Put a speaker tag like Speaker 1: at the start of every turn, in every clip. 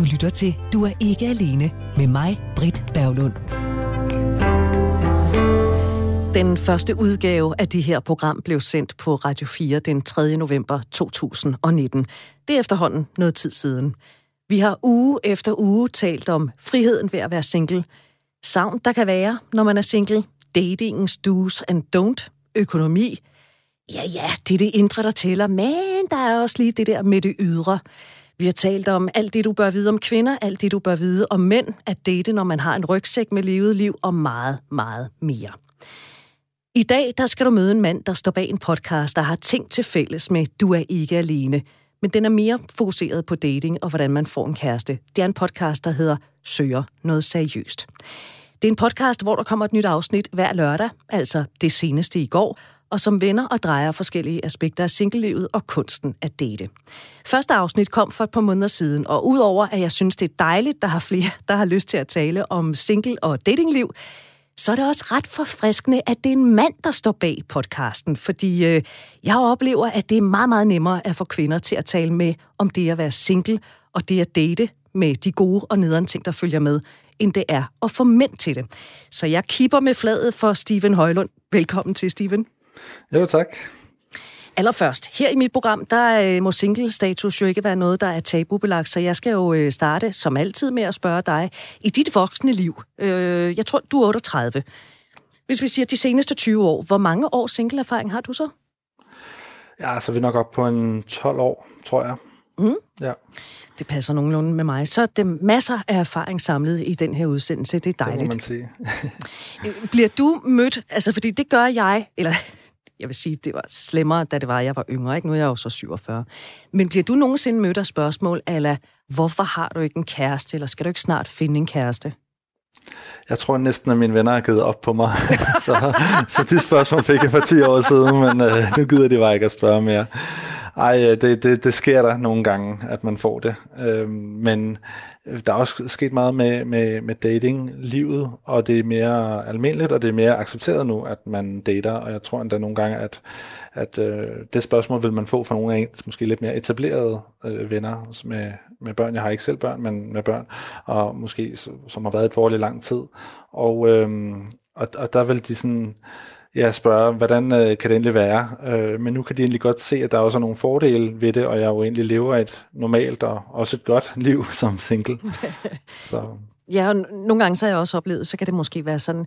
Speaker 1: Du lytter til Du er ikke alene med mig, Britt Berglund. Den første udgave af det her program blev sendt på Radio 4 den 3. november 2019. Det er efterhånden noget tid siden. Vi har uge efter uge talt om friheden ved at være single. Savn, der kan være, når man er single. Datingens do's and don't. Økonomi. Ja, ja, det er det indre, der tæller, men der er også lige det der med det ydre. Vi har talt om alt det, du bør vide om kvinder, alt det, du bør vide om mænd, at date, når man har en rygsæk med levet liv, og meget, meget mere. I dag der skal du møde en mand, der står bag en podcast, der har ting til fælles med Du er ikke alene. Men den er mere fokuseret på dating og hvordan man får en kæreste. Det er en podcast, der hedder Søger noget seriøst. Det er en podcast, hvor der kommer et nyt afsnit hver lørdag, altså det seneste i går, og som vender og drejer forskellige aspekter af singlelivet og kunsten at date. Første afsnit kom for et par måneder siden, og udover at jeg synes, det er dejligt, der har flere, der har lyst til at tale om single- og datingliv, så er det også ret forfriskende, at det er en mand, der står bag podcasten, fordi øh, jeg oplever, at det er meget, meget nemmere at få kvinder til at tale med om det at være single og det at date med de gode og nederen ting, der følger med, end det er at få mænd til det. Så jeg kipper med fladet for Steven Højlund. Velkommen til, Steven.
Speaker 2: Jo, tak.
Speaker 1: Allerførst, her i mit program, der øh, må single-status jo ikke være noget, der er tabubelagt, så jeg skal jo øh, starte som altid med at spørge dig, i dit voksne liv, øh, jeg tror, du er 38, hvis vi siger de seneste 20 år, hvor mange år single-erfaring har du så?
Speaker 2: Ja, så er vi nok op på en 12 år, tror jeg.
Speaker 1: Mm.
Speaker 2: Ja.
Speaker 1: Det passer nogenlunde med mig. Så er det masser af erfaring samlet i den her udsendelse. Det er dejligt.
Speaker 2: Det må man
Speaker 1: sige. Bliver du mødt, altså fordi det gør jeg, eller jeg vil sige, det var slemmere, da det var, jeg var yngre, ikke? Nu er jeg jo så 47. Men bliver du nogensinde mødt af spørgsmål, eller hvorfor har du ikke en kæreste, eller skal du ikke snart finde en kæreste?
Speaker 2: Jeg tror næsten, at mine venner har givet op på mig. så, så de spørgsmål fik jeg for 10 år siden, men øh, nu gider de bare ikke at spørge mere. Ej, det, det, det sker der nogle gange, at man får det. Øhm, men øh, der er også sket meget med, med, med dating-livet, og det er mere almindeligt, og det er mere accepteret nu, at man dater, og jeg tror endda nogle gange, at, at øh, det spørgsmål vil man få fra nogle af ens måske lidt mere etablerede øh, venner med, med børn. Jeg har ikke selv børn, men med børn, og måske som har været et forhold i lang tid. Og, øh, og, og der vil de sådan ja, spørger, hvordan øh, kan det egentlig være? Øh, men nu kan de egentlig godt se, at der også er nogle fordele ved det, og jeg jo egentlig lever et normalt og også et godt liv som single.
Speaker 1: så. Ja, og nogle gange så har jeg også oplevet, så kan det måske være sådan,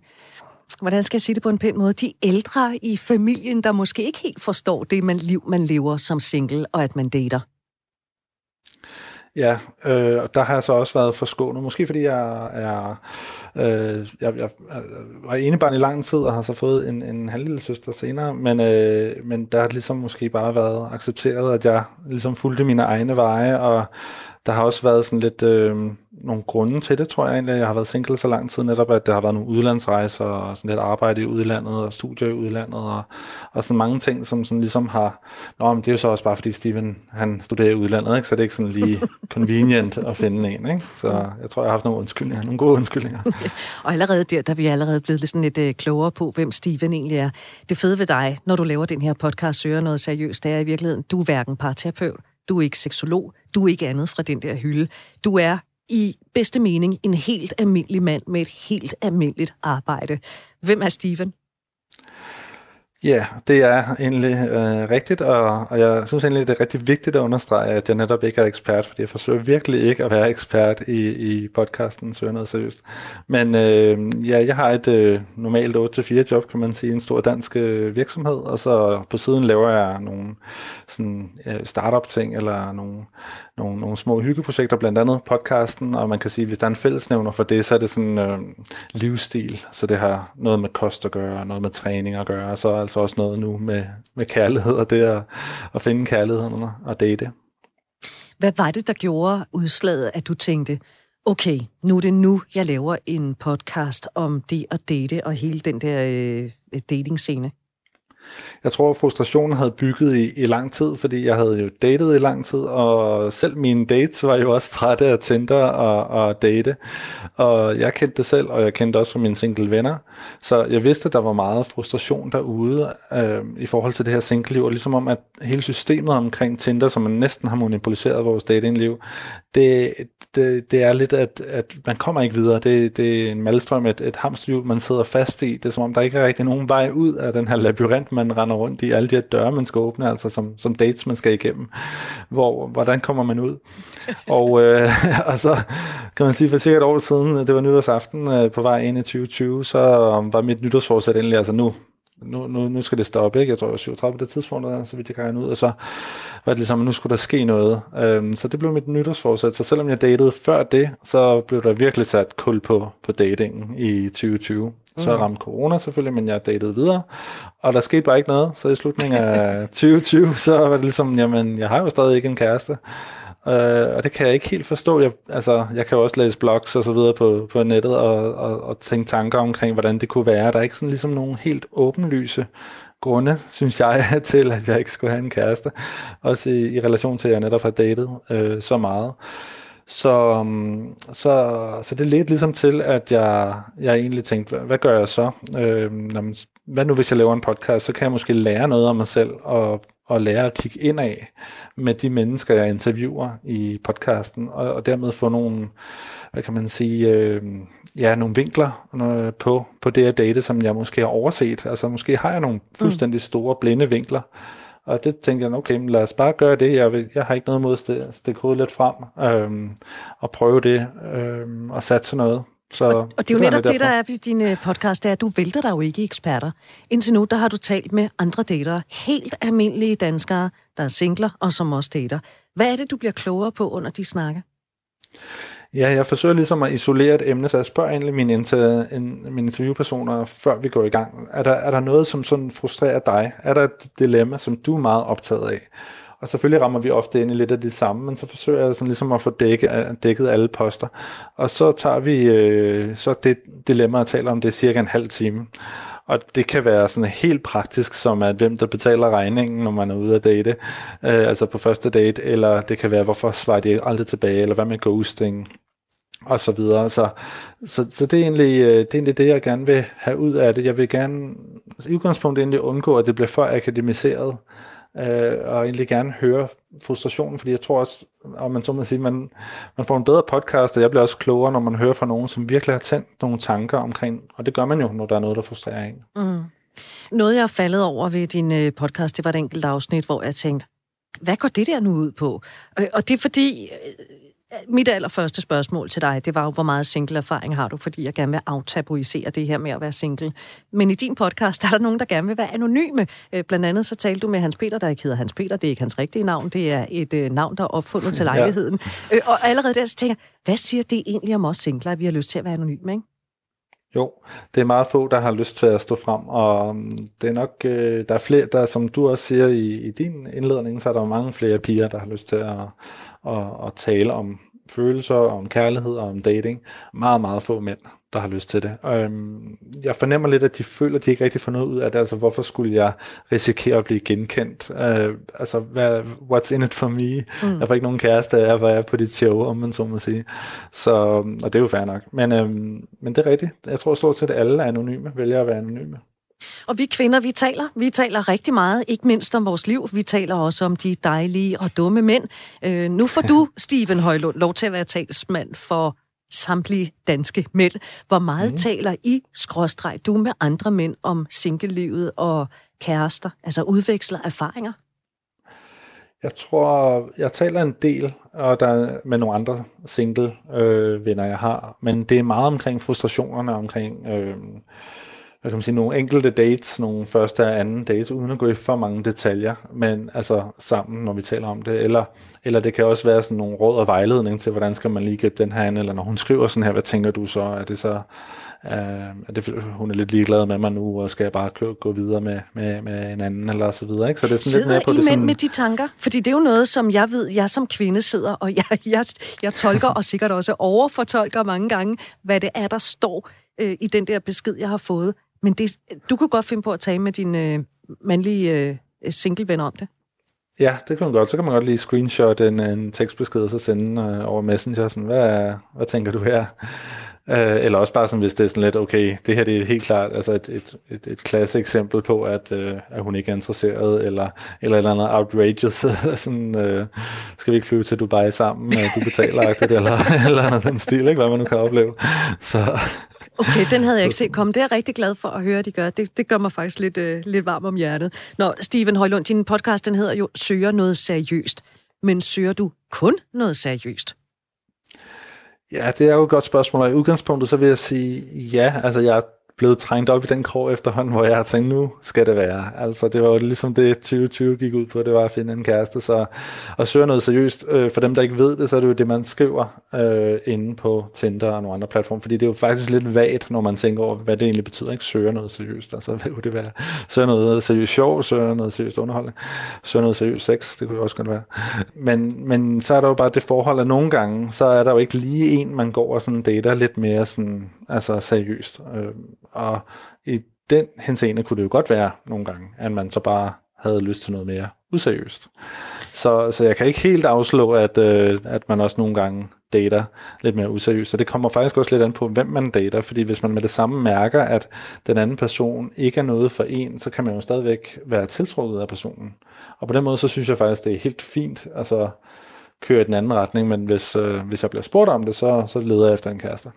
Speaker 1: hvordan skal jeg sige det på en pæn måde, de ældre i familien, der måske ikke helt forstår det man, liv, man lever som single, og at man dater.
Speaker 2: Ja, øh, og der har jeg så også været forskånet. Måske fordi jeg er øh, jeg, jeg, jeg var enebarn i lang tid og har så fået en, en halvlille søster senere, men, øh, men der har ligesom måske bare været accepteret, at jeg ligesom fulgte mine egne veje, og der har også været sådan lidt øh, nogle grunde til det, tror jeg egentlig. Jeg har været single så lang tid netop, at der har været nogle udlandsrejser og sådan lidt arbejde i udlandet og studier i udlandet og, og sådan mange ting, som sådan ligesom har... Nå, men det er jo så også bare, fordi Steven han studerer i udlandet, ikke? så det er ikke sådan lige convenient at finde en. Ikke? Så jeg tror, jeg har haft nogle undskyldninger, nogle gode undskyldninger.
Speaker 1: og allerede der, der er vi allerede blevet lidt, sådan lidt uh, klogere på, hvem Steven egentlig er. Det fede ved dig, når du laver den her podcast, søger noget seriøst, det er i virkeligheden, du er hverken parterapeut, du er ikke seksolog, du er ikke andet fra den der hylde. Du er i bedste mening en helt almindelig mand med et helt almindeligt arbejde. Hvem er Steven?
Speaker 2: Ja, det er egentlig øh, rigtigt, og, og jeg synes egentlig, det er rigtig vigtigt at understrege, at jeg netop ikke er ekspert, fordi jeg forsøger virkelig ikke at være ekspert i, i podcasten, søger noget seriøst. Men øh, ja, jeg har et øh, normalt 8-4 job, kan man sige, en stor dansk øh, virksomhed, og så på siden laver jeg nogle sådan, øh, startup ting, eller nogle, nogle, nogle små hyggeprojekter, blandt andet podcasten, og man kan sige, hvis der er en fællesnævner for det, så er det sådan øh, livsstil, så det har noget med kost at gøre, noget med træning at gøre, så altså også noget nu med, med kærlighed, og det at, at finde kærligheden og date.
Speaker 1: Hvad var det, der gjorde udslaget, at du tænkte, okay, nu er det nu, jeg laver en podcast om det at date og hele den der øh, dating-scene?
Speaker 2: Jeg tror, at frustrationen havde bygget i, i lang tid, fordi jeg havde jo datet i lang tid, og selv mine dates var jo også trætte af Tinder og, og date. Og jeg kendte det selv, og jeg kendte også fra mine single venner. Så jeg vidste, at der var meget frustration derude øh, i forhold til det her single-liv, og ligesom om, at hele systemet omkring Tinder, som man næsten har monopoliseret vores datingliv, det, det, det er lidt, at, at man kommer ikke videre. Det, det er en malstrøm, et, et hamsterhjul, man sidder fast i. Det er som om, der ikke er rigtig nogen vej ud af den her labyrint, man render rundt i. Alle de her døre, man skal åbne, altså som, som dates, man skal igennem. Hvor, hvordan kommer man ud? og, øh, og så kan man sige, for cirka et år siden, øh, det var nytårsaften øh, på vej ind i 2020, så øh, var mit nytårsforsæt endelig, altså nu nu, nu, nu skal det stoppe, ikke? Jeg tror, jeg var 37 på det tidspunkt, så vidt jeg kan ud, og så var det ligesom, at nu skulle der ske noget. Øhm, så det blev mit nytårsforsæt, så selvom jeg datede før det, så blev der virkelig sat kul på, på datingen i 2020. Så mm. ramte corona selvfølgelig, men jeg datede videre, og der skete bare ikke noget, så i slutningen af 2020, så var det ligesom, jamen, jeg har jo stadig ikke en kæreste, Øh, og det kan jeg ikke helt forstå. Jeg, altså, jeg kan jo også læse blogs og så videre på, på nettet og, og, og tænke tanker omkring, hvordan det kunne være. Der er ikke sådan ligesom nogen helt åbenlyse grunde, synes jeg, til, at jeg ikke skulle have en kæreste. Også i, i relation til, at jeg netop har datet øh, så meget. Så, mm, så, så det ledte ligesom til, at jeg, jeg egentlig tænkte, hvad, hvad gør jeg så? Øh, hvad nu hvis jeg laver en podcast, så kan jeg måske lære noget om mig selv og og lære at kigge ind af med de mennesker, jeg interviewer i podcasten, og, og dermed få nogle, hvad kan man sige, øh, ja, nogle vinkler øh, på, på det her date, som jeg måske har overset. Altså måske har jeg nogle mm. fuldstændig store blinde vinkler, og det tænker jeg, okay, lad os bare gøre det. Jeg, vil, jeg har ikke noget mod at stikke hovedet lidt frem øh, og prøve det øh, og satse noget. Så
Speaker 1: og, og det er jo netop det, der er ved din øh, podcast, det er, at du vælter dig jo ikke eksperter. Indtil nu, der har du talt med andre datere, helt almindelige danskere, der er singler og som også dater. Hvad er det, du bliver klogere på under de snakke?
Speaker 2: Ja, jeg forsøger ligesom at isolere et emne, så jeg spørger egentlig mine, inter, mine interviewpersoner, før vi går i gang. Er der, er der noget, som sådan frustrerer dig? Er der et dilemma, som du er meget optaget af? Og selvfølgelig rammer vi ofte ind i lidt af det samme, men så forsøger jeg sådan ligesom at få dækket, dækket alle poster. Og så tager vi øh, så det dilemma at tale om det cirka en halv time. Og det kan være sådan helt praktisk, som at hvem der betaler regningen, når man er ude at date, øh, altså på første date, eller det kan være, hvorfor svarer de aldrig tilbage, eller hvad med ghosting, og så videre. Så, så, så det, er egentlig, øh, det er egentlig det, jeg gerne vil have ud af det. Jeg vil gerne i udgangspunktet egentlig undgå, at det bliver for akademiseret øh, og egentlig gerne høre frustrationen, fordi jeg tror også, og man så må sige, man, man får en bedre podcast, og jeg bliver også klogere, når man hører fra nogen, som virkelig har tændt nogle tanker omkring, og det gør man jo, når der er noget, der frustrerer en. Mm.
Speaker 1: Noget, jeg faldet over ved din øh, podcast, det var et enkelt afsnit, hvor jeg tænkte, hvad går det der nu ud på? Øh, og det er fordi, mit allerførste spørgsmål til dig, det var jo, hvor meget single-erfaring har du, fordi jeg gerne vil aftabuisere det her med at være single. Men i din podcast, er der nogen, der gerne vil være anonyme. Øh, blandt andet så talte du med Hans Peter, der ikke hedder Hans Peter, det er ikke hans rigtige navn, det er et øh, navn, der er opfundet til lejligheden. Ja. Øh, og allerede der så tænker jeg, hvad siger det egentlig om os singler, at vi har lyst til at være anonyme, ikke?
Speaker 2: Jo, det er meget få, der har lyst til at stå frem, og um, det er nok, øh, der er flere, der som du også siger i, i din indledning, så er der mange flere piger, der har lyst til at, at, at tale om følelser, om kærlighed og om dating. Meget, meget få mænd, der har lyst til det. Øhm, jeg fornemmer lidt, at de føler, at de ikke rigtig får noget ud af det. Altså, hvorfor skulle jeg risikere at blive genkendt? Øh, altså, hvad, what's in it for me? Mm. Jeg får ikke nogen kæreste af, hvor jeg er på dit show, om man så må sige. Så, og det er jo fair nok. Men, øhm, men det er rigtigt. Jeg tror stort set, alle er anonyme, vælger at være anonyme.
Speaker 1: Og vi kvinder, vi taler. Vi taler rigtig meget, ikke mindst om vores liv. Vi taler også om de dejlige og dumme mænd. Øh, nu får du, Steven Højlund, lov til at være talsmand for samtlige danske mænd. Hvor meget mm. taler I, skråstreg, du med andre mænd om singlelivet og kærester? Altså udveksler erfaringer?
Speaker 2: Jeg tror, jeg taler en del og der med nogle andre single øh, venner, jeg har. Men det er meget omkring frustrationerne, omkring... Øh, hvad kan man sige, nogle enkelte dates, nogle første og anden dates, uden at gå i for mange detaljer, men altså sammen, når vi taler om det, eller, eller det kan også være sådan nogle råd og vejledning til, hvordan skal man lige gribe den her an, eller når hun skriver sådan her, hvad tænker du så, er det så, øh, er det, hun er lidt ligeglad med mig nu, og skal jeg bare kø- gå videre med, med, med en anden, eller så videre, ikke? Så det er sådan
Speaker 1: sidder
Speaker 2: lidt mere på
Speaker 1: I
Speaker 2: det
Speaker 1: sådan... med de tanker? Fordi det er jo noget, som jeg ved, jeg som kvinde sidder, og jeg, jeg, jeg tolker, og sikkert også overfortolker mange gange, hvad det er, der står øh, i den der besked, jeg har fået. Men det, du kunne godt finde på at tale med din, øh, mandlige øh, singlevenner om det?
Speaker 2: Ja, det kan man godt. Så kan man godt lige screenshot en, en tekstbesked og så sende øh, over Messenger. Sådan, hvad, hvad tænker du her? Øh, eller også bare sådan, hvis det er sådan lidt, okay, det her det er helt klart altså et, et, et, et klasse eksempel på, at, øh, at hun ikke er interesseret, eller eller et eller andet outrageous, sådan, øh, skal vi ikke flyve til Dubai sammen, øh, du betaler eller, eller andet den stil, ikke? hvad man nu kan opleve. Så,
Speaker 1: Okay, den havde jeg ikke set komme. Det er jeg rigtig glad for at høre, at de gør. Det, det gør mig faktisk lidt, øh, lidt varm om hjertet. Nå, Steven Højlund, din podcast, den hedder jo Søger noget seriøst. Men søger du kun noget seriøst?
Speaker 2: Ja, det er jo et godt spørgsmål, og i udgangspunktet så vil jeg sige ja. Altså, jeg blevet trængt op i den krog efterhånden, hvor jeg har tænkt, nu skal det være. Altså, det var jo ligesom det, 2020 gik ud på, det var at finde en kæreste. Så at søge noget seriøst, øh, for dem, der ikke ved det, så er det jo det, man skriver øh, inde på Tinder og nogle andre platforme, fordi det er jo faktisk lidt vagt, når man tænker over, hvad det egentlig betyder, ikke Søge noget seriøst. Altså, hvad kunne det være? Søge noget seriøst sjov, søge noget seriøst underholdning, søge noget seriøst sex, det kunne jo også godt være. Men, men så er der jo bare det forhold, at nogle gange, så er der jo ikke lige en, man går og sådan dater lidt mere sådan, altså seriøst. Øh, og i den henseende kunne det jo godt være nogle gange, at man så bare havde lyst til noget mere useriøst. Så, så jeg kan ikke helt afslå, at, øh, at man også nogle gange dater lidt mere useriøst. Og det kommer faktisk også lidt an på, hvem man dater, fordi hvis man med det samme mærker, at den anden person ikke er noget for en, så kan man jo stadigvæk være tiltrukket af personen. Og på den måde, så synes jeg faktisk, det er helt fint, altså køre i den anden retning, men hvis, øh, hvis jeg bliver spurgt om det, så, så leder jeg efter en kæreste.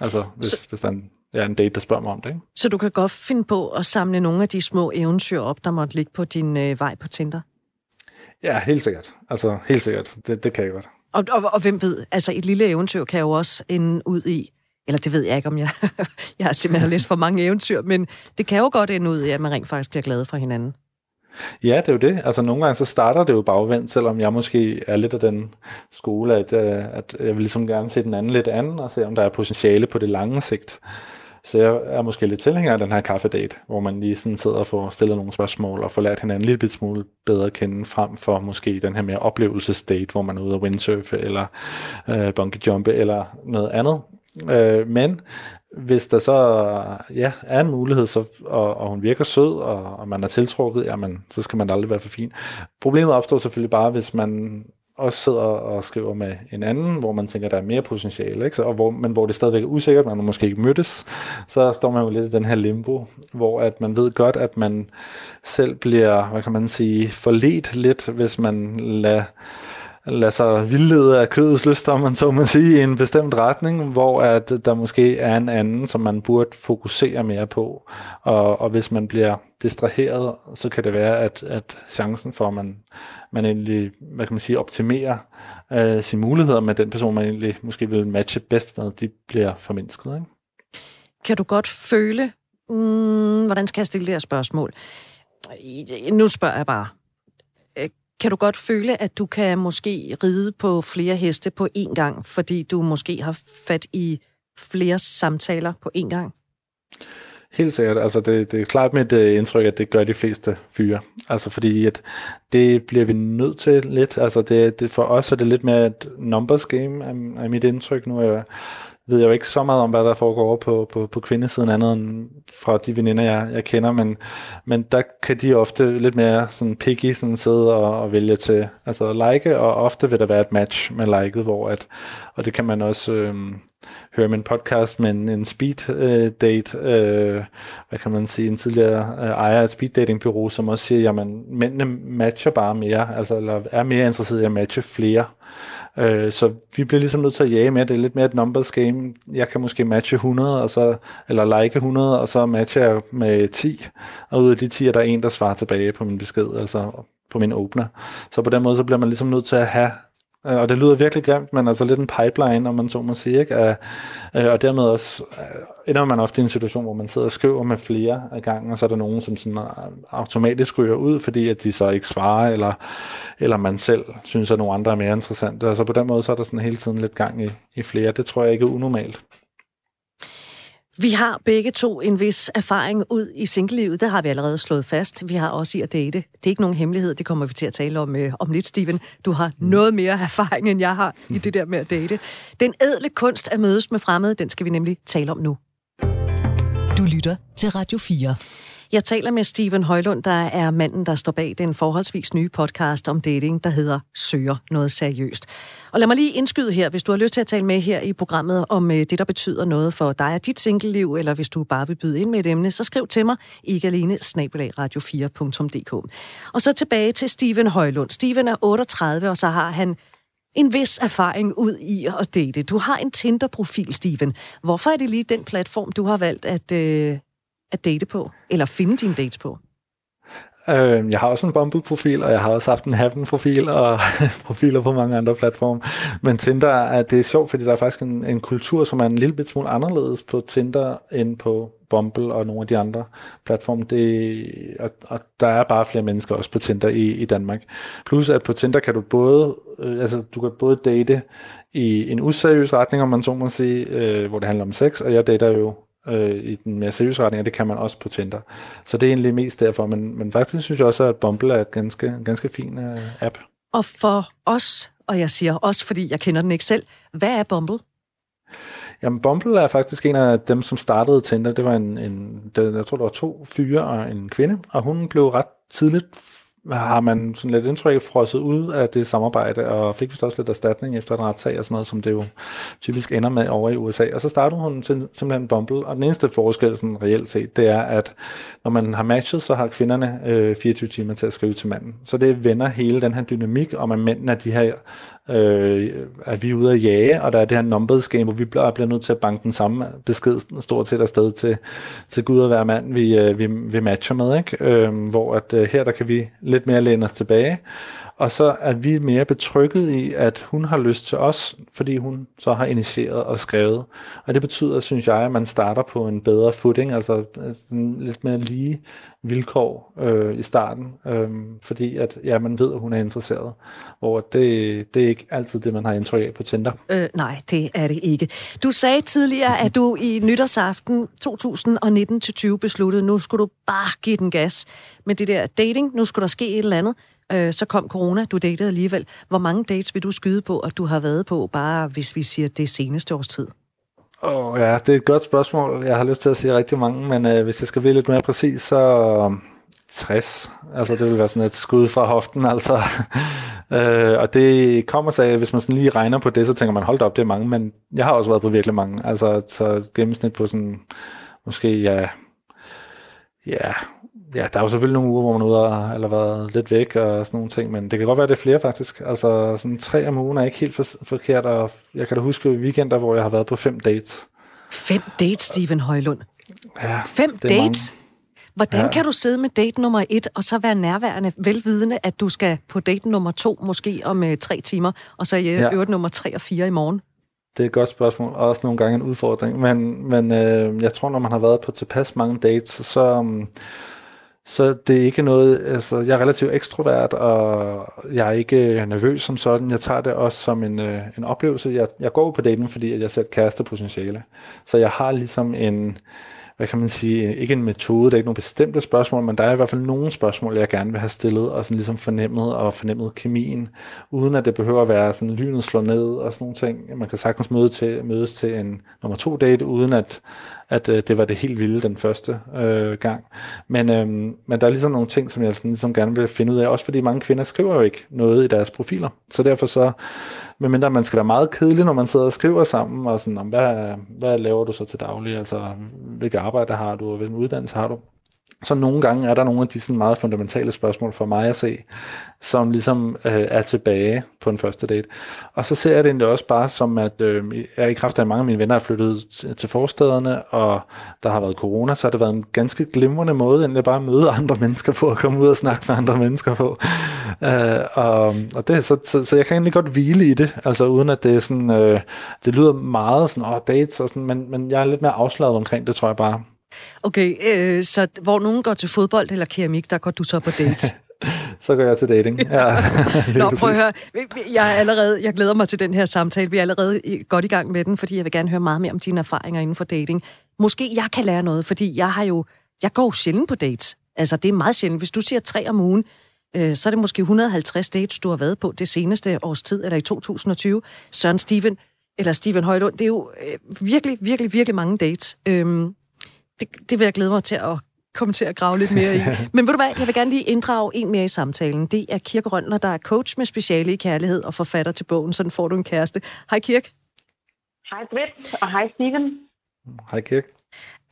Speaker 2: Altså, hvis, så, hvis der er en date, der spørger mig om det. Ikke?
Speaker 1: Så du kan godt finde på at samle nogle af de små eventyr op, der måtte ligge på din øh, vej på Tinder?
Speaker 2: Ja, helt sikkert. Altså, helt sikkert. Det, det kan jeg godt.
Speaker 1: Og, og, og hvem ved, altså et lille eventyr kan jo også ende ud i, eller det ved jeg ikke, om jeg, jeg har simpelthen læst for mange eventyr, men det kan jo godt ende ud i, at man rent faktisk bliver glad for hinanden.
Speaker 2: Ja, det er jo det. Altså nogle gange så starter det jo bagvendt, selvom jeg måske er lidt af den skole, at, øh, at jeg vil ligesom gerne se den anden lidt anden, og se om der er potentiale på det lange sigt. Så jeg er måske lidt tilhænger af den her kaffedate, hvor man lige sådan sidder og får stillet nogle spørgsmål og får lært hinanden lidt smule bedre at kende, frem for måske den her mere oplevelsesdate, hvor man er ude og windsurfe eller øh, bungee jumpe eller noget andet. Øh, men hvis der så ja, er en mulighed, så, og, og hun virker sød, og, og man er tiltrukket, jamen, så skal man aldrig være for fin. Problemet opstår selvfølgelig bare, hvis man også sidder og skriver med en anden, hvor man tænker, der er mere potentiale, ikke? Så, og hvor, men hvor det stadigvæk er usikkert, man måske ikke mødtes, så står man jo lidt i den her limbo, hvor at man ved godt, at man selv bliver, hvad kan man sige, forlet lidt, hvis man lader lade sig vildlede af kødets lyst, om man så må sige, i en bestemt retning, hvor at der måske er en anden, som man burde fokusere mere på. Og, og hvis man bliver distraheret, så kan det være, at, at chancen for, at man, man egentlig, hvad kan man sige, optimerer øh, sine muligheder med den person, man egentlig måske vil matche bedst med, de bliver formindsket. Ikke?
Speaker 1: Kan du godt føle, mm, hvordan skal jeg stille det her spørgsmål? Nu spørger jeg bare, kan du godt føle, at du kan måske ride på flere heste på én gang, fordi du måske har fat i flere samtaler på én gang?
Speaker 2: Helt sikkert. Altså det, det er klart mit øh, indtryk, at det gør de fleste fyre. Altså fordi at det bliver vi nødt til lidt. Altså det, det for os er det lidt mere et numbers game, er, er mit indtryk. Nu er jeg ved jeg jo ikke så meget om, hvad der foregår over på, på, på kvindesiden andet end fra de veninder, jeg, jeg kender, men, men der kan de ofte lidt mere sådan picky sådan sidde og, og vælge til, altså like, og ofte vil der være et match med liket, hvor at, og det kan man også øh, høre min podcast med en, en speed øh, date, øh, hvad kan man sige, en tidligere øh, ejer af et speed dating bureau, som også siger, jamen mændene matcher bare mere, altså eller er mere interesseret i at matche flere, Øh, så vi bliver ligesom nødt til at jage med, det er lidt mere et numbers game. Jeg kan måske matche 100, og så, eller like 100, og så matcher jeg med 10, og ud af de 10 er der en, der svarer tilbage på min besked, altså på min åbner. Så på den måde, så bliver man ligesom nødt til at have Øh, og det lyder virkelig grimt, men altså lidt en pipeline, om man så må sige, ikke? Øh, og dermed også øh, ender man ofte i en situation, hvor man sidder og skriver med flere af gangen, og så er der nogen, som sådan automatisk ryger ud, fordi at de så ikke svarer, eller, eller man selv synes, at nogle andre er mere interessante. så på den måde, så er der sådan hele tiden lidt gang i, i flere. Det tror jeg ikke er unormalt.
Speaker 1: Vi har begge to en vis erfaring ud i singlelivet. Det har vi allerede slået fast. Vi har også i at date. Det er ikke nogen hemmelighed. Det kommer vi til at tale om, øh, om lidt, Steven. Du har mm. noget mere erfaring, end jeg har i det der med at date. Den ædle kunst at mødes med fremmede, den skal vi nemlig tale om nu. Du lytter til Radio 4. Jeg taler med Steven Højlund, der er manden, der står bag den forholdsvis nye podcast om dating, der hedder Søger noget seriøst. Og lad mig lige indskyde her, hvis du har lyst til at tale med her i programmet om øh, det, der betyder noget for dig og dit singleliv, eller hvis du bare vil byde ind med et emne, så skriv til mig, ikke alene, radio4.dk. Og så tilbage til Steven Højlund. Steven er 38, og så har han en vis erfaring ud i at date. Du har en Tinder-profil, Steven. Hvorfor er det lige den platform, du har valgt at, øh, at date på? Eller finde dine dates på?
Speaker 2: Øh, jeg har også en Bumble-profil, og jeg har også haft en Haven-profil, og profiler på mange andre platforme. Men Tinder, at det er sjovt, fordi der er faktisk en, en kultur, som er en lille bit smule anderledes på Tinder, end på Bumble og nogle af de andre platforme. Det, og, og der er bare flere mennesker også på Tinder i, i Danmark. Plus at på Tinder kan du både, øh, altså du kan både date i en useriøs retning, om man så må sige, øh, hvor det handler om sex, og jeg dater jo øh, i den mere seriøse retning, og det kan man også på Tinder. Så det er egentlig mest derfor, men, men faktisk synes jeg også, at Bumble er et ganske, ganske fin øh, app.
Speaker 1: Og for os, og jeg siger også, fordi jeg kender den ikke selv, hvad er Bumble?
Speaker 2: Jamen, Bumble er faktisk en af dem, som startede Tinder. Det var en, en jeg tror, der var to fyre og en kvinde, og hun blev ret tidligt har man sådan lidt indtryk frosset ud af det samarbejde, og fik vist også lidt erstatning efter en retssag og sådan noget, som det jo typisk ender med over i USA. Og så startede hun simpelthen Bumble, og den eneste forskel sådan reelt set, det er, at når man har matchet, så har kvinderne øh, 24 timer til at skrive til manden. Så det vender hele den her dynamik om, at mændene er de her øh, at vi er ude at jage, og der er det her numbers game, hvor vi bliver, bliver nødt til at banke den samme besked stort set afsted til, til Gud og hver mand, vi, øh, vi, vi matcher med, ikke? Øh, hvor at øh, her der kan vi lidt mere læne os tilbage, og så er vi mere betrykket i, at hun har lyst til os, fordi hun så har initieret og skrevet. Og det betyder, synes jeg, at man starter på en bedre footing, altså, altså lidt mere lige vilkår øh, i starten, øh, fordi at ja, man ved, at hun er interesseret. Hvor det, det er ikke altid det, man har indtryk af på Tinder.
Speaker 1: Øh, nej, det er det ikke. Du sagde tidligere, at du i nytårsaften 2019-20 besluttede, nu skulle du bare give den gas med det der dating. Nu skulle der ske et eller andet. Øh, så kom corona, du datede alligevel. Hvor mange dates vil du skyde på, at du har været på, bare hvis vi siger det seneste års tid?
Speaker 2: Åh oh, ja, det er et godt spørgsmål. Jeg har lyst til at sige rigtig mange, men øh, hvis jeg skal blive lidt mere præcis, så øh, 60. Altså det vil være sådan et skud fra hoften, altså. øh, og det kommer sig hvis man sådan lige regner på det, så tænker man, hold op, det er mange, men jeg har også været på virkelig mange. Altså så gennemsnit på sådan, måske ja, ja, ja, der er jo selvfølgelig nogle uger, hvor man er ude og, eller været lidt væk og sådan nogle ting, men det kan godt være, det er flere faktisk. Altså sådan tre om ugen er ikke helt for, forkert, og jeg kan da huske weekender, hvor jeg har været på fem dates.
Speaker 1: Fem dates, Steven Højlund?
Speaker 2: Ja,
Speaker 1: Fem dates? Mange. Hvordan ja. kan du sidde med date nummer et, og så være nærværende, velvidende, at du skal på date nummer to, måske om uh, tre timer, og så i ja. øvrigt nummer tre og fire i morgen?
Speaker 2: Det er et godt spørgsmål, og også nogle gange en udfordring. Men, men øh, jeg tror, når man har været på tilpas mange dates, så, um, så det er ikke noget, altså jeg er relativt ekstrovert, og jeg er ikke øh, nervøs som sådan. Jeg tager det også som en, øh, en oplevelse. Jeg, jeg går på daten, fordi jeg ser et kærestepotentiale. Så jeg har ligesom en, hvad kan man sige, ikke en metode, der er ikke nogen bestemte spørgsmål, men der er i hvert fald nogle spørgsmål, jeg gerne vil have stillet, og sådan ligesom fornemmet og fornemmet kemien, uden at det behøver at være sådan lynet slår ned og sådan nogle ting. Man kan sagtens møde til, mødes til en nummer to date, uden at, at øh, det var det helt vilde den første øh, gang. Men, øh, men der er ligesom nogle ting, som jeg sådan, ligesom gerne vil finde ud af, også fordi mange kvinder skriver jo ikke noget i deres profiler. Så derfor så, medmindre man skal være meget kedelig, når man sidder og skriver sammen, og sådan, om, hvad, hvad laver du så til daglig, altså hvilket arbejde har du, og hvilken uddannelse har du? Så nogle gange er der nogle af de sådan meget fundamentale spørgsmål for mig at se, som ligesom øh, er tilbage på en første date. Og så ser jeg det egentlig også bare som, at øh, jeg i kraft af, at mange af mine venner er flyttet til forstederne, og der har været corona, så har det været en ganske glimrende måde, end bare at møde andre mennesker på, og komme ud og snakke med andre mennesker på. Øh, og, og det, så, så, så jeg kan egentlig godt hvile i det, altså uden at det er sådan, øh, det lyder meget sådan, åh, dates og sådan, men, men jeg er lidt mere afslaget omkring det, tror jeg bare.
Speaker 1: Okay, øh, så hvor nogen går til fodbold eller keramik, der går du så på date?
Speaker 2: så går jeg til dating. Ja,
Speaker 1: Nå, prøv at høre. Jeg, er allerede, jeg glæder mig til den her samtale. Vi er allerede godt i gang med den, fordi jeg vil gerne høre meget mere om dine erfaringer inden for dating. Måske jeg kan lære noget, fordi jeg har jo... Jeg går sjældent på dates. Altså, det er meget sjældent. Hvis du siger tre om ugen, øh, så er det måske 150 dates, du har været på det seneste års tid, eller i 2020. Søren Steven, eller Steven Højlund, det er jo øh, virkelig, virkelig, virkelig mange dates. Øhm, det, det vil jeg glæde mig til at komme til at grave lidt mere i. Men ved du hvad, jeg vil gerne lige inddrage en mere i samtalen. Det er Kirk Rønner, der er coach med speciale i kærlighed og forfatter til bogen Sådan får du en kæreste. Hej Kirk.
Speaker 3: Hej Britt, og hej Steven.
Speaker 2: Hej Kirk.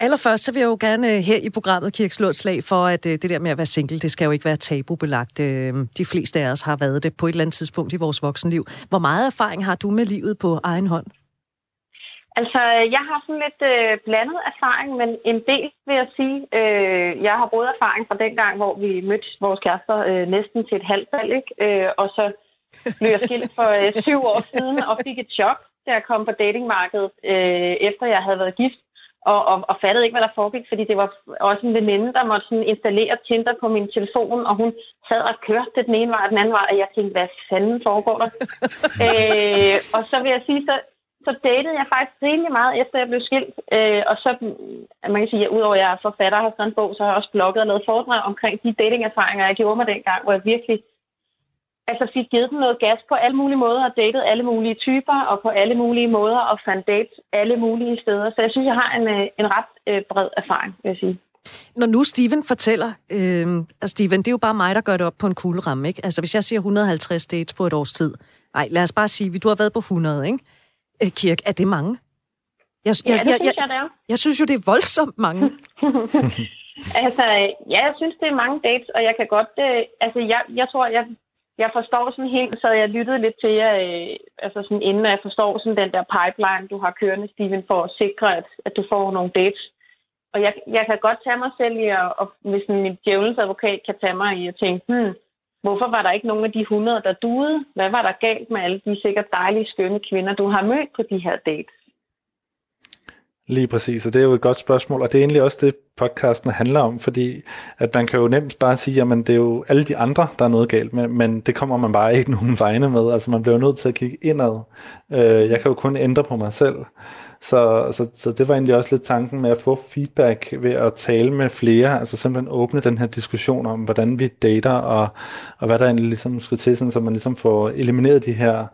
Speaker 1: Allerførst så vil jeg jo gerne øh, her i programmet Kirk slå et slag for, at øh, det der med at være single, det skal jo ikke være tabubelagt. Øh, de fleste af os har været det på et eller andet tidspunkt i vores voksenliv. Hvor meget erfaring har du med livet på egen hånd?
Speaker 3: Altså, jeg har sådan lidt øh, blandet erfaring, men en del vil jeg sige. Øh, jeg har både erfaring fra den gang, hvor vi mødte vores kærester øh, næsten til et halvt valg, ikke? Øh, og så blev jeg skilt for øh, syv år siden og fik et chok, da jeg kom på datingmarkedet, øh, efter jeg havde været gift og, og, og fattede ikke, hvad der foregik, fordi det var også en veninde, der måtte sådan installere Tinder på min telefon, og hun sad og kørte det den ene vej og den anden vej, og jeg tænkte, hvad fanden foregår der? øh, og så vil jeg sige, så, så datede jeg faktisk rimelig meget, efter jeg blev skilt. Øh, og så, man kan sige, at udover at jeg er forfatter og har skrevet en bog, så har jeg også blogget og lavet foredrag omkring de datingerfaringer, jeg gjorde mig dengang, hvor jeg virkelig altså fik givet dem noget gas på alle mulige måder og datet alle mulige typer og på alle mulige måder og fandt dates alle mulige steder. Så jeg synes, jeg har en, øh, en ret øh, bred erfaring, vil jeg sige.
Speaker 1: Når nu Steven fortæller, øh, altså Steven, det er jo bare mig, der gør det op på en kugleramme, ikke? Altså hvis jeg siger 150 dates på et års tid, nej, lad os bare sige, du har været på 100, ikke? Øh, Kirk, er det mange?
Speaker 3: Jeg, ja, jeg, det jeg, synes jeg, det er.
Speaker 1: Jeg synes jo, det er voldsomt mange.
Speaker 3: altså, ja, jeg synes, det er mange dates, og jeg kan godt... Øh, altså, jeg, jeg tror, jeg jeg forstår sådan helt, så jeg lyttede lidt til jer, øh, altså sådan inden jeg forstår sådan den der pipeline, du har kørende, Steven, for at sikre, at, at du får nogle dates. Og jeg, jeg kan godt tage mig selv i, at, og hvis min djævelens advokat kan tage mig i at tænke, hmm, hvorfor var der ikke nogen af de 100, der duede? Hvad var der galt med alle de sikkert dejlige, skønne kvinder, du har mødt på de her dates?
Speaker 2: Lige præcis, og det er jo et godt spørgsmål, og det er egentlig også det, podcasten handler om, fordi at man kan jo nemt bare sige, at det er jo alle de andre, der er noget galt med, men det kommer man bare ikke nogen vegne med, altså man bliver jo nødt til at kigge indad. Øh, jeg kan jo kun ændre på mig selv, så, så, så det var egentlig også lidt tanken med at få feedback ved at tale med flere, altså simpelthen åbne den her diskussion om, hvordan vi dater, og, og hvad der egentlig ligesom skal til, sådan, så man ligesom får elimineret de her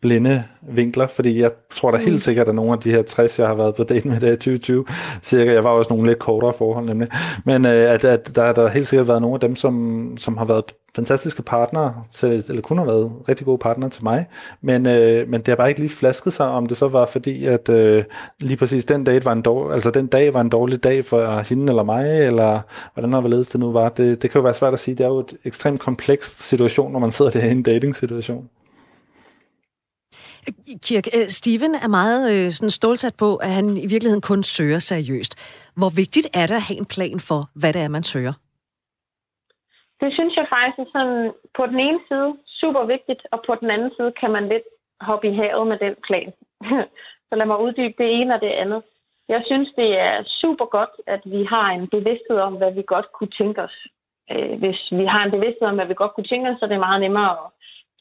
Speaker 2: blinde vinkler, fordi jeg tror da helt mm. sikkert, at nogle af de her 60, jeg har været på date med i 2020, cirka, jeg var også nogle lidt kortere forhold nemlig, men øh, at, at der, der har helt sikkert været nogle af dem, som, som har været fantastiske partnere, til, eller kunne have været rigtig gode partnere til mig, men, øh, men det har bare ikke lige flasket sig, om det så var fordi, at øh, lige præcis den dag var en dårlig, altså den dag var en dårlig dag for hende eller mig, eller hvordan har ledet det nu var. Det, det kan jo være svært at sige, det er jo et ekstremt komplekst situation, når man sidder der i en dating situation.
Speaker 1: Kirk, øh, Steven er meget øh, sådan stålsat på, at han i virkeligheden kun søger seriøst. Hvor vigtigt er det at have en plan for, hvad det er, man søger?
Speaker 3: Det synes jeg faktisk er sådan, på den ene side super vigtigt, og på den anden side kan man lidt hoppe i havet med den plan. Så lad mig uddybe det ene og det andet. Jeg synes, det er super godt, at vi har en bevidsthed om, hvad vi godt kunne tænke os. Øh, hvis vi har en bevidsthed om, hvad vi godt kunne tænke os, så er det meget nemmere at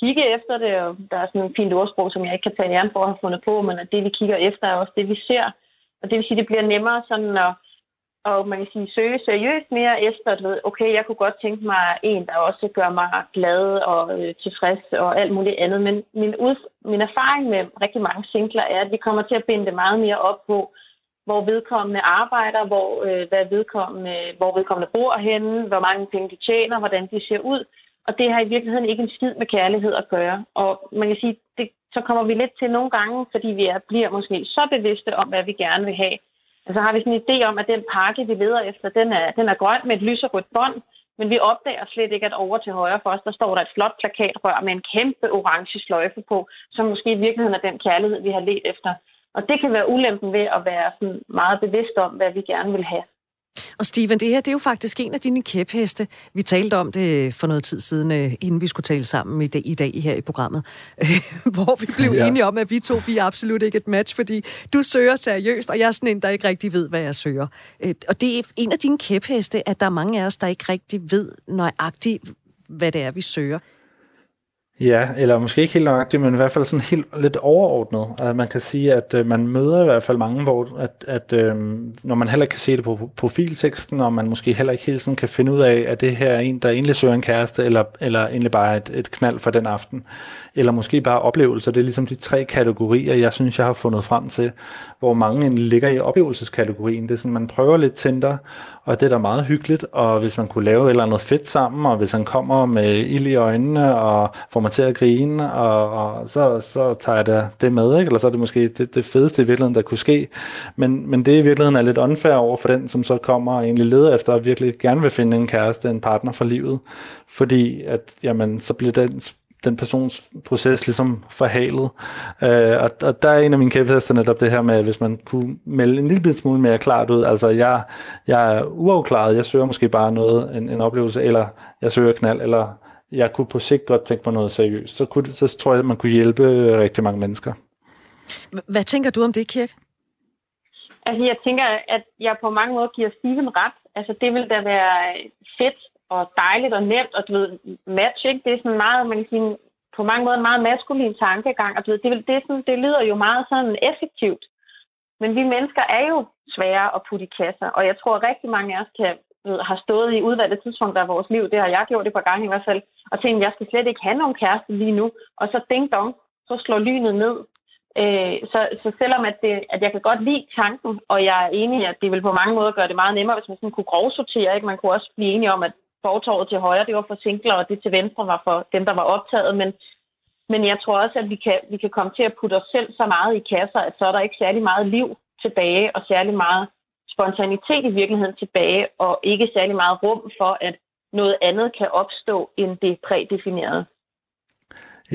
Speaker 3: kigge efter det, og der er sådan en fint ordsprog, som jeg ikke kan tage æren for at have fundet på, men at det, vi kigger efter, er også det, vi ser. Og det vil sige, det bliver nemmere sådan at, og man kan sige, søge seriøst mere efter, at ved, okay, jeg kunne godt tænke mig en, der også gør mig glad og øh, tilfreds og alt muligt andet. Men min, ud, min erfaring med rigtig mange singler er, at vi kommer til at binde det meget mere op på, hvor vedkommende arbejder, hvor, øh, hvad vedkommende, hvor vedkommende bor henne, hvor mange penge de tjener, hvordan de ser ud. Og det har i virkeligheden ikke en skid med kærlighed at gøre. Og man kan sige, det, så kommer vi lidt til nogle gange, fordi vi er, bliver måske så bevidste om, hvad vi gerne vil have. Altså har vi sådan en idé om, at den pakke, vi leder efter, den er, den er grøn med et lyserødt bånd, men vi opdager slet ikke, at over til højre for os, der står der et flot plakatrør med en kæmpe orange sløjfe på, som måske i virkeligheden er den kærlighed, vi har let efter. Og det kan være ulempen ved at være sådan meget bevidst om, hvad vi gerne vil have.
Speaker 1: Og Steven, det her det er jo faktisk en af dine kæpheste. Vi talte om det for noget tid siden, øh, inden vi skulle tale sammen i dag, i dag her i programmet, hvor vi blev ja. enige om, at vi to vi er absolut ikke et match, fordi du søger seriøst, og jeg er sådan en, der ikke rigtig ved, hvad jeg søger. Øh, og det er en af dine kæpheste, at der er mange af os, der ikke rigtig ved nøjagtigt, hvad det er, vi søger.
Speaker 2: Ja, eller måske ikke helt nøjagtigt, men i hvert fald sådan helt lidt overordnet. At man kan sige, at øh, man møder i hvert fald mange, hvor at, at uh, når man heller ikke kan se det på profilteksten, og man måske heller ikke hele tiden kan finde ud af, at det her er en, der egentlig søger en kæreste, eller, eller egentlig bare et, et knald for den aften, eller måske bare oplevelser. Det er ligesom de tre kategorier, jeg synes, jeg har fundet frem til, hvor mange ligger i oplevelseskategorien. Det er sådan, man prøver lidt Tinder, og det er da meget hyggeligt, og hvis man kunne lave et eller andet fedt sammen, og hvis han kommer med ild i øjnene, og får kommer til at grine, og, og så, så tager jeg det, det med, ikke? eller så er det måske det, det fedeste i virkeligheden, der kunne ske. Men, men det i virkeligheden er lidt unfair over for den, som så kommer og egentlig leder efter, og virkelig gerne vil finde en kæreste, en partner for livet, fordi at, jamen, så bliver den den persons proces ligesom forhalet. Øh, og, og der er en af mine kæphester netop det her med, hvis man kunne melde en lille smule mere klart ud. Altså, jeg, jeg er uafklaret, jeg søger måske bare noget, en, en oplevelse, eller jeg søger knald, eller jeg kunne på sigt godt tænke på noget seriøst. Så, kunne, så tror jeg, at man kunne hjælpe rigtig mange mennesker.
Speaker 1: Hvad tænker du om det, Kirk?
Speaker 3: Altså, jeg tænker, at jeg på mange måder giver Steven ret. Altså, det vil da være fedt og dejligt og nemt, og du ved, match, ikke? Det er sådan meget, man kan sige, på mange måder en meget maskulin tankegang, og du ved, det, det, er sådan, det lyder jo meget sådan effektivt. Men vi mennesker er jo svære at putte i kasser, og jeg tror rigtig mange af os kan, Øh, har stået i udvalgte tidspunkter af vores liv, det har jeg gjort et par gange i hvert fald, og tænkt, jeg skal slet ikke have nogen kæreste lige nu, og så ding dong, så slår lynet ned. Øh, så, så selvom at, det, at jeg kan godt lide tanken, og jeg er enig i, at det vil på mange måder gøre det meget nemmere, hvis man sådan kunne grovsortere, ikke? man kunne også blive enige om, at fortorvet til højre, det var for singler, og det til venstre var for dem, der var optaget. Men, men jeg tror også, at vi kan, vi kan komme til at putte os selv så meget i kasser, at så er der ikke særlig meget liv tilbage, og særlig meget spontanitet i virkeligheden tilbage, og ikke særlig meget rum for, at noget andet kan opstå end det prædefinerede.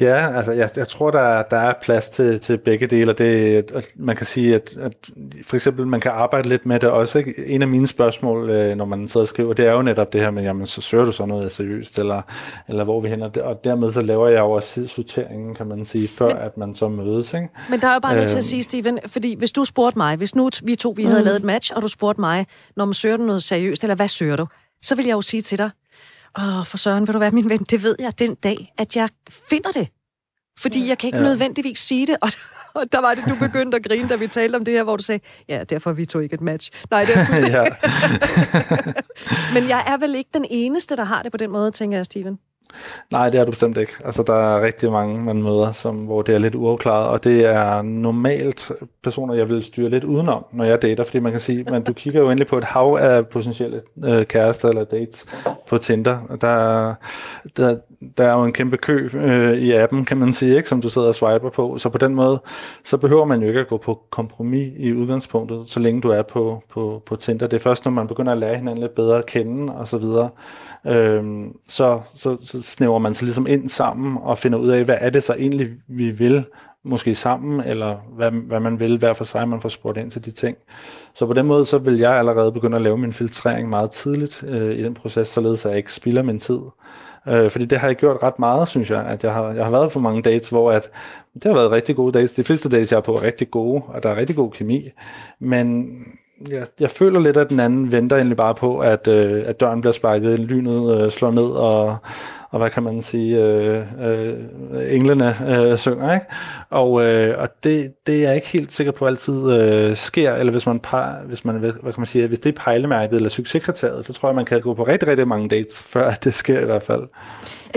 Speaker 2: Ja, altså jeg, jeg tror, der, der er plads til, til begge dele, og det, at man kan sige, at, at for eksempel man kan arbejde lidt med det også. Ikke? En af mine spørgsmål, øh, når man sidder og skriver, det er jo netop det her med, jamen så søger du så noget seriøst, eller, eller hvor vi hen, og dermed så laver jeg jo også sorteringen, kan man sige, før men, at man så mødes. Ikke?
Speaker 1: Men der er jo bare nødt til at øhm. sige, Steven, fordi hvis du spurgte mig, hvis nu vi to vi havde mm. lavet et match, og du spurgte mig, når man søger du noget seriøst, eller hvad søger du, så vil jeg jo sige til dig, Åh, for søren, vil du være min ven? Det ved jeg den dag, at jeg finder det. Fordi jeg kan ikke ja. nødvendigvis sige det, og, og der var det, du begyndte at grine, da vi talte om det her, hvor du sagde, ja, derfor er vi to ikke et match. Nej, det er ja. Men jeg er vel ikke den eneste, der har det på den måde, tænker jeg, Steven.
Speaker 2: Nej, det er du bestemt ikke. Altså, der er rigtig mange, man møder, som, hvor det er lidt uafklaret, og det er normalt personer, jeg vil styre lidt udenom, når jeg dater, fordi man kan sige, men du kigger jo endelig på et hav af potentielle øh, kærester eller dates på Tinder. Der, der, der er jo en kæmpe kø øh, i appen, kan man sige, ikke, som du sidder og swiper på, så på den måde, så behøver man jo ikke at gå på kompromis i udgangspunktet, så længe du er på, på, på Tinder. Det er først, når man begynder at lære hinanden lidt bedre at kende, og så videre, øh, så, så, så snæver man sig ligesom ind sammen og finder ud af, hvad er det så egentlig, vi vil, måske sammen, eller hvad, hvad man vil hver for sig, man får spurgt ind til de ting. Så på den måde, så vil jeg allerede begynde at lave min filtrering meget tidligt øh, i den proces, således at jeg ikke spilder min tid. Øh, fordi det har jeg gjort ret meget, synes jeg, at jeg har, jeg har været på mange dates, hvor at, det har været rigtig gode dates. De fleste dates, jeg er på, er rigtig gode, og der er rigtig god kemi. Men jeg, jeg føler lidt, at den anden venter egentlig bare på, at, øh, at døren bliver sparket, lynet øh, slår ned, og, og hvad kan man sige, øh, øh, englene øh, synger, ikke? Og, øh, og det, det er jeg ikke helt sikker på altid øh, sker, eller hvis man, par, hvis man, hvad kan man sige, hvis det er pejlemærket eller succeskriteriet, så tror jeg, man kan gå på rigtig, rigtig mange dates, før det sker i hvert fald.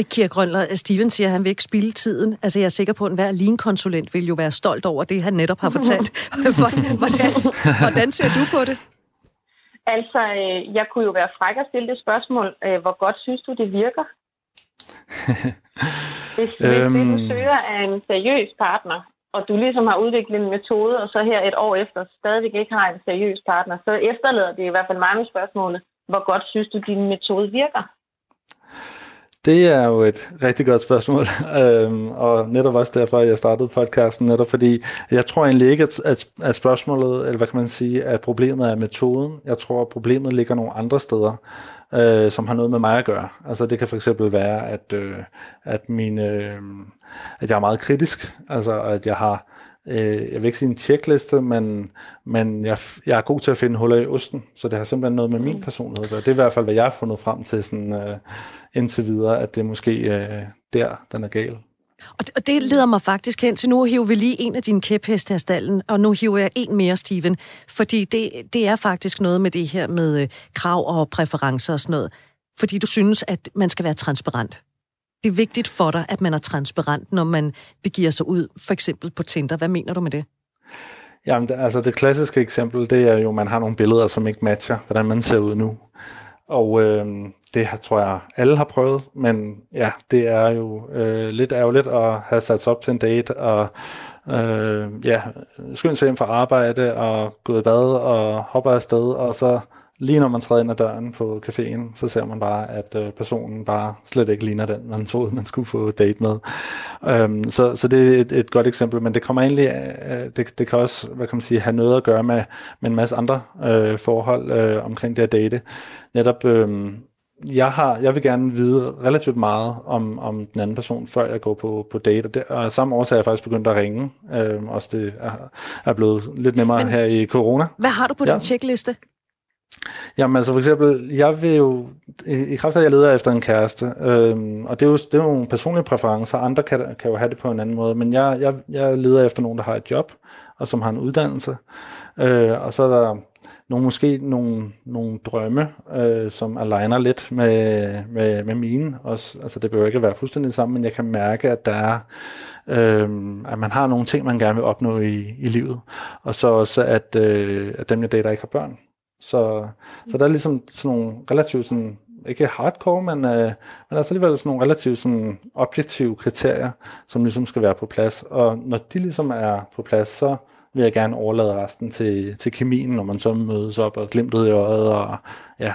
Speaker 1: Kira Grønler, Steven siger, at han vil ikke spille tiden. Altså, jeg er sikker på, at enhver lean-konsulent vil jo være stolt over det, han netop har fortalt. hvordan, hvordan, hvordan ser du på det?
Speaker 3: Altså, øh, jeg kunne jo være fræk at stille det spørgsmål. Øh, hvor godt synes du, det virker? hvis, hvis øhm... det, du søger er en seriøs partner, og du ligesom har udviklet en metode, og så her et år efter stadigvæk ikke har en seriøs partner, så efterlader det i hvert fald mange spørgsmål. Hvor godt synes du, din metode virker?
Speaker 2: Det er jo et rigtig godt spørgsmål, øhm, og netop også derfor, jeg startede podcasten, netop fordi jeg tror egentlig ikke, at, at, at spørgsmålet, eller hvad kan man sige, at problemet er metoden. Jeg tror, at problemet ligger nogle andre steder, øh, som har noget med mig at gøre. Altså det kan for eksempel være, at, øh, at, mine, øh, at jeg er meget kritisk, altså at jeg har øh, jeg vil ikke sige en checkliste, men, men jeg, jeg er god til at finde huller i osten, så det har simpelthen noget med min mm. personlighed at gøre. Det er i hvert fald, hvad jeg har fundet frem til sådan, øh, indtil videre, at det er måske øh, der, den er gal.
Speaker 1: Og det, og det leder mig faktisk hen til, nu hiver vi lige en af dine kæpheste af stallen, og nu hiver jeg en mere, Steven, fordi det, det er faktisk noget med det her med øh, krav og præferencer og sådan noget, fordi du synes, at man skal være transparent. Det er vigtigt for dig, at man er transparent, når man begiver sig ud, for eksempel på Tinder. Hvad mener du med det?
Speaker 2: Jamen, altså det klassiske eksempel, det er jo, at man har nogle billeder, som ikke matcher, hvordan man ser ud nu. Og øh, det tror jeg, alle har prøvet, men ja, det er jo øh, lidt ærgerligt at have sat sig op til en date, og øh, ja, skyndt sig hjem fra arbejde, og gået i bad, og hopper afsted, og så lige når man træder ind ad døren på caféen, så ser man bare, at øh, personen bare slet ikke ligner den, man troede, man skulle få date med. Øhm, så, så det er et, et godt eksempel, men det kommer egentlig, øh, det, det kan også, hvad kan man sige, have noget at gøre med, med en masse andre øh, forhold øh, omkring det at date. Netop, øh, jeg, har, jeg vil gerne vide relativt meget om, om den anden person, før jeg går på, på date. Og, det, og samme årsag er jeg faktisk begyndt at ringe. Øh, også det er, er blevet lidt nemmere Men, her i corona.
Speaker 1: Hvad har du på ja. din checkliste?
Speaker 2: Jamen altså for eksempel, jeg vil jo, i, i kraft af at jeg leder efter en kæreste, øhm, og det er, jo, det er nogle personlige præferencer, andre kan, kan jo have det på en anden måde, men jeg, jeg, jeg leder efter nogen, der har et job, og som har en uddannelse, øh, og så er der nogle, måske nogle, nogle drømme, øh, som aligner lidt med, med, med mine. Også, altså det behøver ikke at være fuldstændig sammen, men jeg kan mærke, at der er, øh, at man har nogle ting, man gerne vil opnå i, i livet. Og så også, at, øh, at dem, jeg dater, ikke har børn. Så, så der er ligesom sådan nogle relativt sådan, ikke hardcore, men, øh, men altså alligevel sådan nogle relativt sådan objektive kriterier, som ligesom skal være på plads. Og når de ligesom er på plads, så vil jeg gerne overlade resten til, til kemien, når man så mødes op og glimtet i øjet, og ja.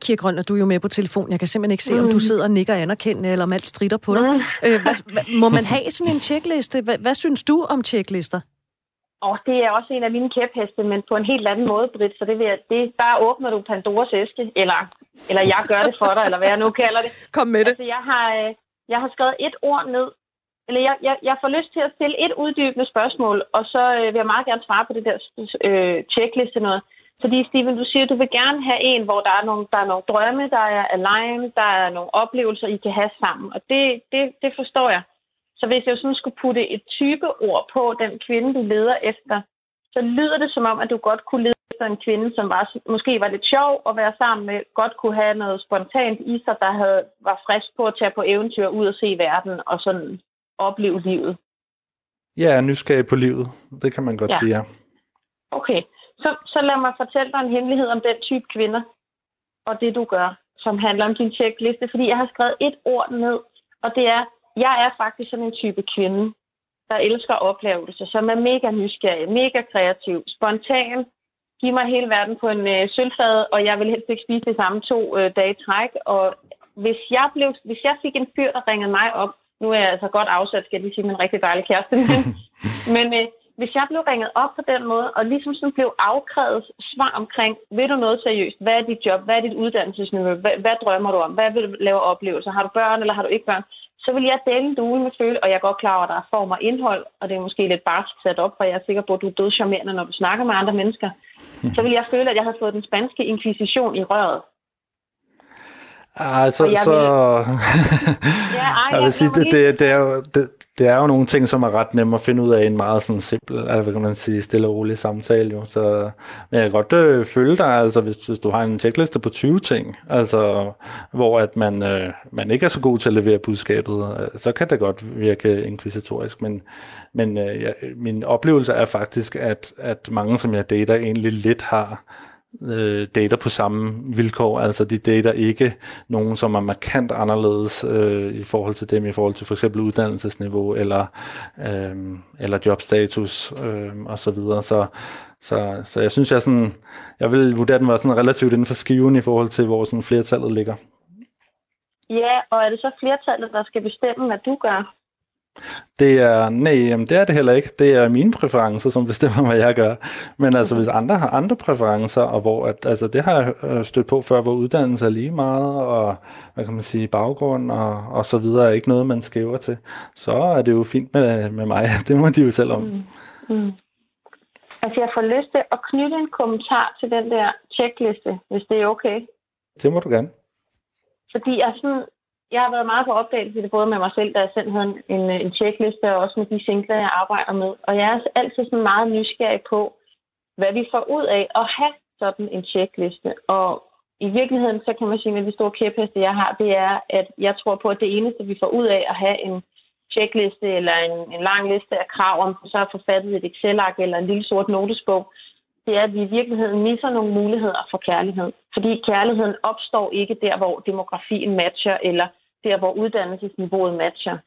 Speaker 1: Kira Grøn, du er jo med på telefon. Jeg kan simpelthen ikke se, om du mm. sidder og nikker anerkendende, eller om alt strider på dig. Mm. Øh, hvad, hvad, må man have sådan en tjekliste? Hvad, hvad synes du om tjeklister?
Speaker 3: Og det er også en af mine kæpheste, men på en helt anden måde, Britt. Så det vil jeg, det, der åbner du Pandoras æske, eller, eller jeg gør det for dig, eller hvad jeg nu kalder det.
Speaker 1: Kom med det.
Speaker 3: Altså, jeg har, øh, jeg har skrevet et ord ned, eller jeg, jeg, jeg får lyst til at stille et uddybende spørgsmål, og så øh, vil jeg meget gerne svare på det der øh, checkliste noget. Fordi Steven, du siger, at du vil gerne have en, hvor der er nogle, der er nogle drømme, der er alene, der er nogle oplevelser, I kan have sammen. Og det, det, det forstår jeg. Så hvis jeg sådan skulle putte et type ord på den kvinde, du leder efter, så lyder det som om, at du godt kunne lede efter en kvinde, som var, måske var lidt sjov at være sammen med, godt kunne have noget spontant i sig, der havde, var frisk på at tage på eventyr ud og se verden og sådan opleve livet.
Speaker 2: Ja, nysgerrig på livet. Det kan man godt ja. sige, ja.
Speaker 3: Okay, så, så lad mig fortælle dig en hemmelighed om den type kvinder, og det du gør, som handler om din checkliste, fordi jeg har skrevet et ord ned, og det er jeg er faktisk sådan en type kvinde, der elsker oplevelser, som er mega nysgerrig, mega kreativ, spontan, giv mig hele verden på en øh, sølvfad, og jeg vil helst ikke spise det samme to øh, dage træk. Og hvis jeg, blev, hvis jeg fik en fyr, der ringede mig op, nu er jeg altså godt afsat, skal jeg lige sige, min rigtig dejlig kæreste, men, men øh, hvis jeg blev ringet op på den måde, og ligesom sådan blev afkrævet svar omkring, vil du noget seriøst? Hvad er dit job? Hvad er dit uddannelsesniveau? Hvad, hvad drømmer du om? Hvad vil du lave oplevelser? Har du børn, eller har du ikke børn? så vil jeg dele dule med føle, og jeg er godt klar over, at der er form og indhold, og det er måske lidt bare sat op, for jeg er sikker på, at du er dødcharmerende, når du snakker med andre mennesker. Så vil jeg føle, at jeg har fået den spanske inkvisition i røret.
Speaker 2: Ah, så, så... ja, ej, jeg vil sige, det, det, det, er jo, det, det er jo nogle ting, som er ret nemme at finde ud af i en meget sådan simpel, altså, hvad kan man sige, stille og rolig samtale. Jo. Så, men jeg kan godt øh, følge dig, altså, hvis, hvis du har en checkliste på 20 ting, altså, hvor at man, øh, man ikke er så god til at levere budskabet, øh, så kan det godt virke inkvisitorisk. Men, men øh, jeg, min oplevelse er faktisk, at, at mange, som jeg dater, egentlig lidt har øh, data på samme vilkår. Altså de data ikke nogen, som er markant anderledes øh, i forhold til dem, i forhold til for eksempel uddannelsesniveau eller, øh, eller jobstatus øh, og så videre. Så, så, så jeg synes, jeg, sådan, jeg vil vurdere, at den var sådan relativt inden for skiven i forhold til, hvor sådan flertallet ligger.
Speaker 3: Ja, og er det så flertallet, der skal bestemme, hvad du gør?
Speaker 2: Det er, nej, jamen det er det heller ikke. Det er mine præferencer, som bestemmer, hvad jeg gør. Men altså, hvis andre har andre præferencer, og hvor, at, altså det har jeg øh, stødt på før, hvor uddannelse er lige meget, og hvad kan man sige, baggrund og, og så videre, er ikke noget, man skæver til, så er det jo fint med, med mig. Det må de jo selv om. Mm. Mm.
Speaker 3: Altså, jeg får lyst til at knytte en kommentar til den der checkliste, hvis det er okay.
Speaker 2: Det må du gerne.
Speaker 3: Fordi jeg sådan, jeg har været meget på opdagelse det, både med mig selv, da jeg selv havde en, en checkliste, og også med de singler, jeg arbejder med. Og jeg er altid sådan meget nysgerrig på, hvad vi får ud af at have sådan en checkliste. Og i virkeligheden, så kan man sige, at de store kæpheste, jeg har, det er, at jeg tror på, at det eneste, vi får ud af at have en checkliste eller en, en lang liste af krav, om så er forfattet et Excel-ark eller en lille sort notesbog, det er, at vi i virkeligheden misser nogle muligheder for kærlighed. Fordi kærligheden opstår ikke der, hvor demografien matcher, eller der, hvor uddannelsesniveauet matcher.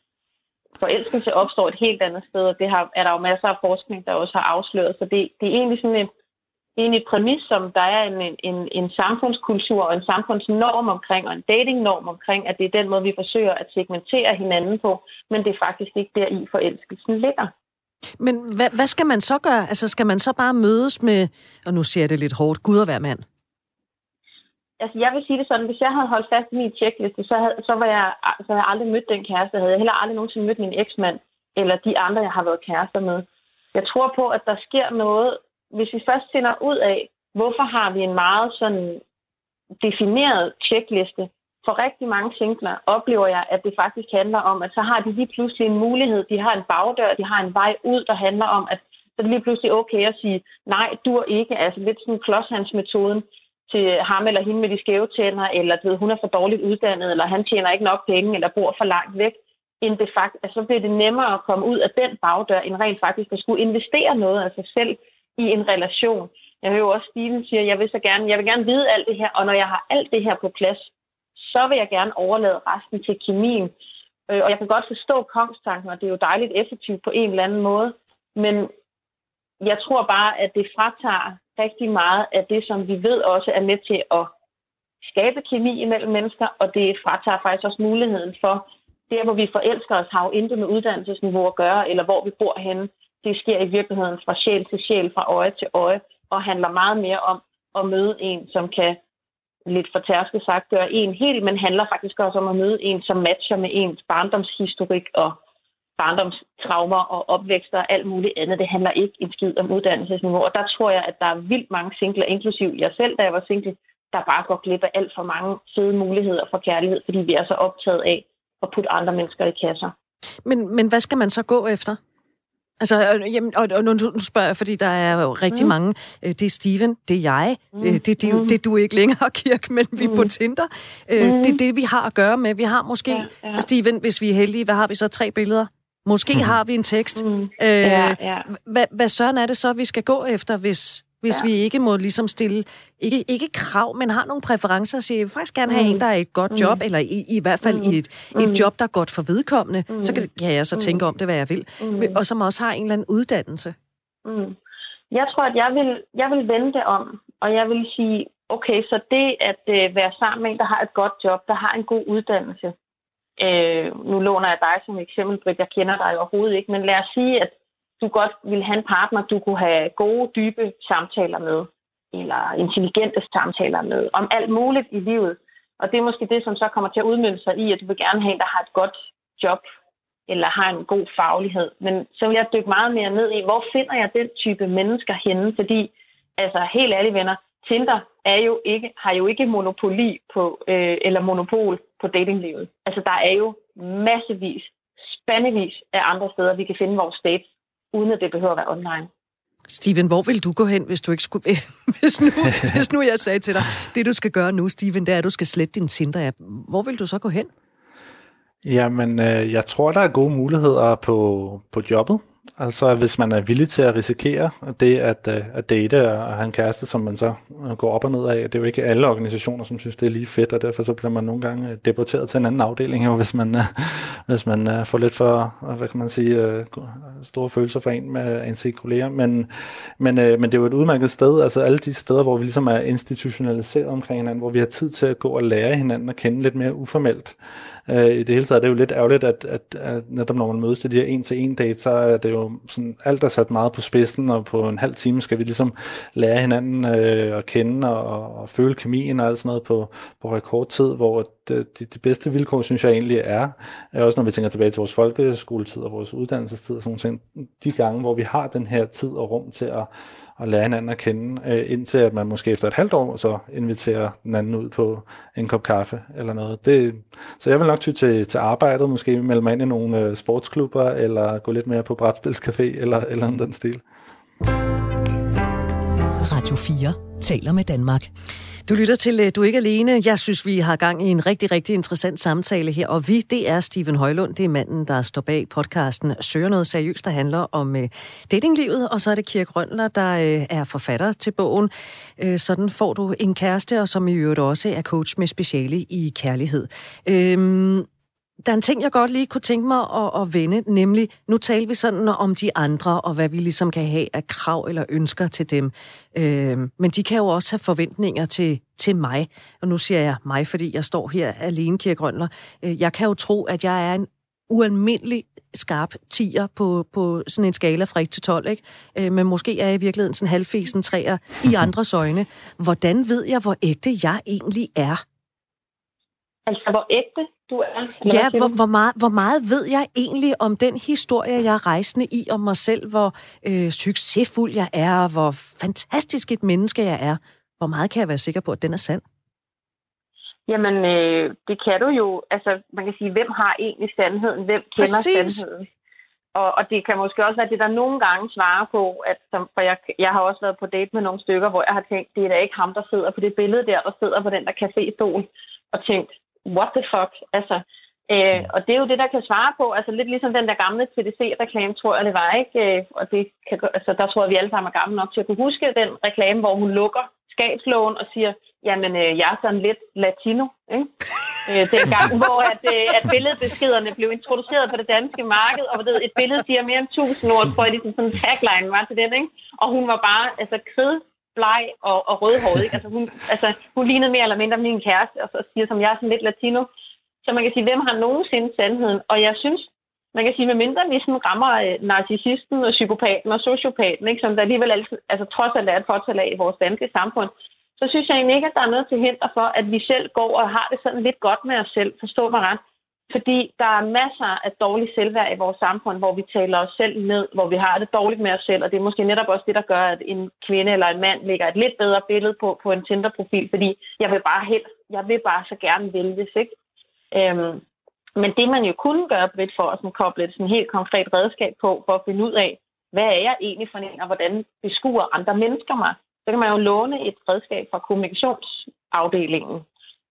Speaker 3: Forelskelse opstår et helt andet sted, og det har, er der jo masser af forskning, der også har afsløret. Så det, det er egentlig sådan en, egentlig et præmis, som der er en, en, en samfundskultur og en samfundsnorm omkring, og en datingnorm omkring, at det er den måde, vi forsøger at segmentere hinanden på, men det er faktisk ikke der i forelskelsen ligger.
Speaker 1: Men hvad, hvad skal man så gøre? Altså, skal man så bare mødes med, og nu siger jeg det lidt hårdt, Gud og hver mand?
Speaker 3: Altså, jeg vil sige det sådan, hvis jeg havde holdt fast i min checkliste, så, havde, så, var jeg, så havde jeg aldrig mødt den kæreste. Havde jeg heller aldrig nogensinde mødt min eksmand, eller de andre, jeg har været kærester med. Jeg tror på, at der sker noget, hvis vi først finder ud af, hvorfor har vi en meget sådan defineret checkliste, for rigtig mange singler oplever jeg, at det faktisk handler om, at så har de lige pludselig en mulighed, de har en bagdør, de har en vej ud, der handler om, at så er det lige pludselig okay at sige, nej, du er ikke, altså lidt sådan klodshandsmetoden til ham eller hende med de skæve tænder, eller ved, hun er for dårligt uddannet, eller han tjener ikke nok penge, eller bor for langt væk, end det faktisk, altså, så bliver det nemmere at komme ud af den bagdør, end rent faktisk at skulle investere noget af sig selv i en relation. Jeg hører jo også, Steven siger, jeg vil så gerne, jeg vil gerne vide alt det her, og når jeg har alt det her på plads, så vil jeg gerne overlade resten til kemien. Øh, og jeg kan godt forstå kongstanken, og det er jo dejligt effektivt på en eller anden måde. Men jeg tror bare, at det fratager rigtig meget af det, som vi ved også er med til at skabe kemi imellem mennesker, og det fratager faktisk også muligheden for, der hvor vi forelsker os, har jo intet med uddannelsesniveau at gøre, eller hvor vi bor henne. Det sker i virkeligheden fra sjæl til sjæl, fra øje til øje, og handler meget mere om at møde en, som kan lidt for tærske sagt gøre en helt, men handler faktisk også om at møde en, som matcher med ens barndomshistorik og barndomstraumer og opvækster og alt muligt andet. Det handler ikke en skid om uddannelsesniveau. Og der tror jeg, at der er vildt mange singler, inklusiv jeg selv, da jeg var single, der bare går glip af alt for mange fede muligheder for kærlighed, fordi vi er så optaget af at putte andre mennesker i kasser.
Speaker 1: Men, men hvad skal man så gå efter? Altså, øh, jamen, og, og nu spørger jeg, fordi der er jo rigtig mm. mange. Øh, det er Steven, det er jeg, mm. det, det, det, mm. det er du ikke længere, Kirk, men vi er mm. på Tinder. Mm. Det er det, vi har at gøre med. Vi har måske, ja, ja. Steven, hvis vi er heldige, hvad har vi så? Tre billeder? Måske mm. har vi en tekst. Mm. Øh, ja, ja. Hvad, hvad søren er det så, vi skal gå efter, hvis, hvis ja. vi ikke må ligesom stille, ikke, ikke krav, men har nogle præferencer og siger, jeg vil faktisk gerne have mm. en, der er et godt job, mm. eller i, i hvert fald mm. i et, mm. et job, der er godt for vedkommende, mm. så kan, kan jeg så mm. tænke om det, hvad jeg vil, mm. og som også har en eller anden uddannelse.
Speaker 3: Mm. Jeg tror, at jeg vil, jeg vil vende det om, og jeg vil sige, okay, så det at øh, være sammen med en, der har et godt job, der har en god uddannelse, øh, nu låner jeg dig som eksempel, Britt, jeg kender dig overhovedet ikke, men lad os sige, at du godt ville have en partner, du kunne have gode, dybe samtaler med, eller intelligente samtaler med, om alt muligt i livet. Og det er måske det, som så kommer til at udmynde sig i, at du vil gerne have en, der har et godt job, eller har en god faglighed. Men så vil jeg dykke meget mere ned i, hvor finder jeg den type mennesker henne? Fordi, altså helt ærlige venner, Tinder er jo ikke, har jo ikke monopoli på, øh, eller monopol på datinglivet. Altså der er jo massevis, spandevis af andre steder, vi kan finde vores dates uden at det behøver at være online.
Speaker 1: Steven, hvor vil du gå hen, hvis du ikke skulle... hvis, nu, hvis nu jeg sagde til dig, det du skal gøre nu, Steven, det er, at du skal slette din Tinder-app. Hvor vil du så gå hen?
Speaker 2: Jamen, øh, jeg tror, der er gode muligheder på, på jobbet. Altså hvis man er villig til at risikere det at, øh, at date og have en kæreste, som man så øh, går op og ned af. Det er jo ikke alle organisationer, som synes, det er lige fedt, og derfor så bliver man nogle gange øh, deporteret til en anden afdeling, hvis man, hvis man får lidt for, hvad kan man sige, store følelser for en med en se kolleger. Men, men, men det er jo et udmærket sted, altså alle de steder, hvor vi ligesom er institutionaliseret omkring hinanden, hvor vi har tid til at gå og lære hinanden at kende lidt mere uformelt. Øh, I det hele taget er det jo lidt ærgerligt, at, at, at netop når man mødes til de her en-til-en date, så er det jo sådan, alt er sat meget på spidsen, og på en halv time skal vi ligesom lære hinanden øh, at kende og, og føle kemien og alt sådan noget på, på rekordtid, hvor øh, de, de bedste vilkår, synes jeg egentlig er, er også når vi tænker tilbage til vores folkeskoletid og vores uddannelsestid og sådan ting, de gange, hvor vi har den her tid og rum til at, at lære hinanden at kende, øh, indtil at man måske efter et halvt år så inviterer den anden ud på en kop kaffe eller noget. Det, så jeg vil nok ty til, til arbejdet, måske melde mig ind i nogle øh, sportsklubber, eller gå lidt mere på brætspilscafé, eller, eller den stil.
Speaker 1: Radio 4 taler med Danmark. Du lytter til øh, Du er ikke alene. Jeg synes, vi har gang i en rigtig, rigtig interessant samtale her. Og vi, det er Steven Højlund. Det er manden, der står bag podcasten Søger noget seriøst, der handler om øh, datinglivet. Og så er det Kirk Rønler, der øh, er forfatter til bogen. Uh, sådan får du en kæreste, og som i øvrigt også er coach med speciale i kærlighed. Uh, der er en ting, jeg godt lige kunne tænke mig at, at vende, nemlig, nu taler vi sådan om de andre, og hvad vi ligesom kan have af krav eller ønsker til dem. Øh, men de kan jo også have forventninger til, til mig. Og nu siger jeg mig, fordi jeg står her alene, Kirke Grønler. Øh, jeg kan jo tro, at jeg er en ualmindelig skarp tiger på, på sådan en skala fra 1 til 12, ikke? Øh, men måske er jeg i virkeligheden sådan halvfesen træer i andres øjne. Hvordan ved jeg, hvor ægte jeg egentlig er?
Speaker 3: Altså, hvor ægte du er?
Speaker 1: Ja, hvor, hvor, meget, hvor meget ved jeg egentlig om den historie, jeg er rejsende i om mig selv, hvor øh, succesfuld jeg er, og hvor fantastisk et menneske jeg er? Hvor meget kan jeg være sikker på, at den er sand?
Speaker 3: Jamen, øh, det kan du jo. Altså, man kan sige, hvem har egentlig sandheden? Hvem kender Præcis. sandheden? Og, og det kan måske også være det, der nogle gange svarer på, at som, for jeg, jeg har også været på date med nogle stykker, hvor jeg har tænkt, det er da ikke ham, der sidder på det billede der, der sidder på den der café-stol, og tænkt, what the fuck? Altså, øh, og det er jo det, der kan svare på. Altså lidt ligesom den der gamle TDC-reklame, tror jeg, det var, ikke? Øh, og det kan, altså, der tror jeg, vi alle sammen er gamle nok til at kunne huske den reklame, hvor hun lukker skabslågen og siger, jamen, øh, jeg er sådan lidt latino, ikke? øh, den gang, hvor at, øh, at billedbeskederne blev introduceret på det danske marked, og ved, et billede siger mere end tusind ord, tror jeg, ligesom sådan en tagline var til den, ikke? Og hun var bare altså, krid bleg og, og rødhåret. Ikke? Altså, hun, altså, hun lignede mere eller mindre min kæreste, og så siger, som jeg er sådan lidt latino. Så man kan sige, hvem har nogensinde sandheden? Og jeg synes, man kan sige, med mindre vi sådan rammer øh, narcissisten og psykopaten og sociopaten, ikke, som der alligevel altid, altså, trods alt er et fortal af i vores danske samfund, så synes jeg egentlig ikke, at der er noget til hinder for, at vi selv går og har det sådan lidt godt med os selv. Forstå mig ret. Fordi der er masser af dårlig selvværd i vores samfund, hvor vi taler os selv ned, hvor vi har det dårligt med os selv, og det er måske netop også det, der gør, at en kvinde eller en mand lægger et lidt bedre billede på, på en Tinder-profil, fordi jeg vil bare helt, jeg vil bare så gerne vælges, ikke? Øhm, men det, man jo kunne gøre lidt for at koble et sådan helt konkret redskab på, for at finde ud af, hvad er jeg egentlig for en, og hvordan beskuer andre mennesker mig, så kan man jo låne et redskab fra kommunikationsafdelingen,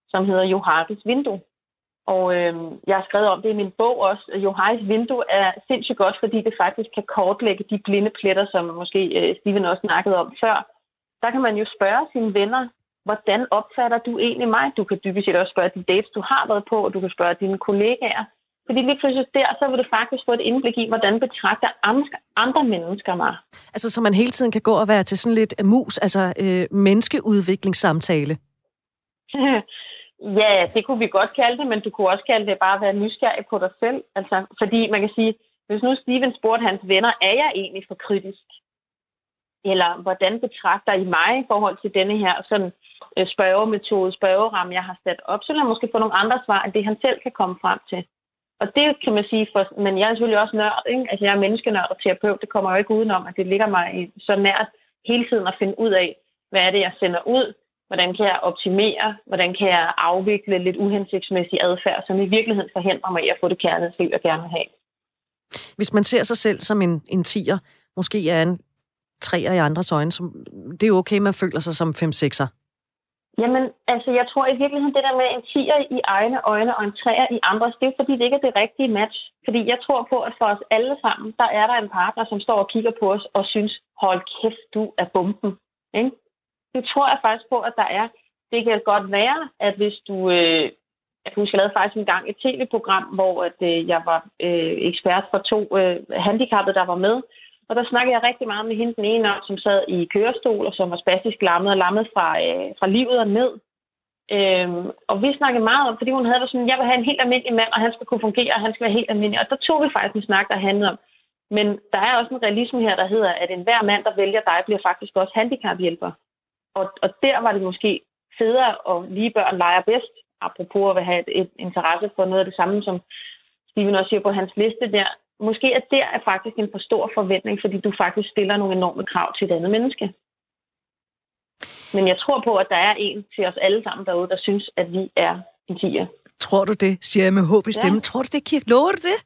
Speaker 3: som hedder Johannes Vindue. Og øh, jeg har skrevet om det i min bog også. Johais vindue er sindssygt godt, fordi det faktisk kan kortlægge de blinde pletter, som måske øh, Steven også snakkede om før. Der kan man jo spørge sine venner, hvordan opfatter du egentlig mig? Du kan dybest set også spørge de dates, du har været på, og du kan spørge dine kollegaer. Fordi lige pludselig der, så vil du faktisk få et indblik i, hvordan betragter andre mennesker mig.
Speaker 1: Altså, så man hele tiden kan gå og være til sådan lidt mus, altså øh, menneskeudviklingssamtale?
Speaker 3: Ja, det kunne vi godt kalde det, men du kunne også kalde det bare at være nysgerrig på dig selv. Altså, fordi man kan sige, hvis nu Steven spurgte hans venner, er jeg egentlig for kritisk? Eller hvordan betragter I mig i forhold til denne her sådan, øh, spørgemetode, spørgeramme, jeg har sat op? Så vil han måske få nogle andre svar, end det han selv kan komme frem til. Og det kan man sige, for, men jeg er selvfølgelig også nørd, ikke? Altså jeg er menneskenørd og terapeut, det kommer jo ikke udenom, at det ligger mig så nært hele tiden at finde ud af, hvad er det, jeg sender ud, Hvordan kan jeg optimere? Hvordan kan jeg afvikle lidt uhensigtsmæssig adfærd, som i virkeligheden forhindrer mig i at få det kærlighedsliv, jeg gerne vil have?
Speaker 1: Hvis man ser sig selv som en, en tiger, måske er en treer i andres øjne, som, det er jo okay, man føler sig som fem sekser.
Speaker 3: Jamen, altså, jeg tror i virkeligheden, det der med en tiger i egne øjne og en træer i andres, det er fordi, det ikke er det rigtige match. Fordi jeg tror på, at for os alle sammen, der er der en partner, som står og kigger på os og synes, hold kæft, du er bomben. Ikke? Det tror jeg faktisk på, at der er. Det kan godt være, at hvis du... Øh, jeg kan huske, jeg lavede faktisk en gang et tv-program, hvor at, øh, jeg var øh, ekspert for to øh, handicappede, der var med. Og der snakkede jeg rigtig meget med hende, den ene som sad i kørestol, og som var spastisk lammet og lammet fra, øh, fra livet og ned. Øhm, og vi snakkede meget om, fordi hun havde sådan, jeg vil have en helt almindelig mand, og han skal kunne fungere, og han skal være helt almindelig. Og der tog vi faktisk en snak, der handlede om. Men der er også en realisme her, der hedder, at enhver mand, der vælger dig, bliver faktisk også handicaphjælper. Og, og der var det måske federe, og lige børn leger bedst, apropos at vil have et, et interesse for noget af det samme, som Steven også siger på hans liste der, måske er der er faktisk en for stor forventning, fordi du faktisk stiller nogle enorme krav til et andet menneske. Men jeg tror på, at der er en til os alle sammen derude, der synes, at vi er en tiger.
Speaker 1: Tror du det, siger jeg med håb i stemmen. Ja. Tror du det, Kirk? Lover du det?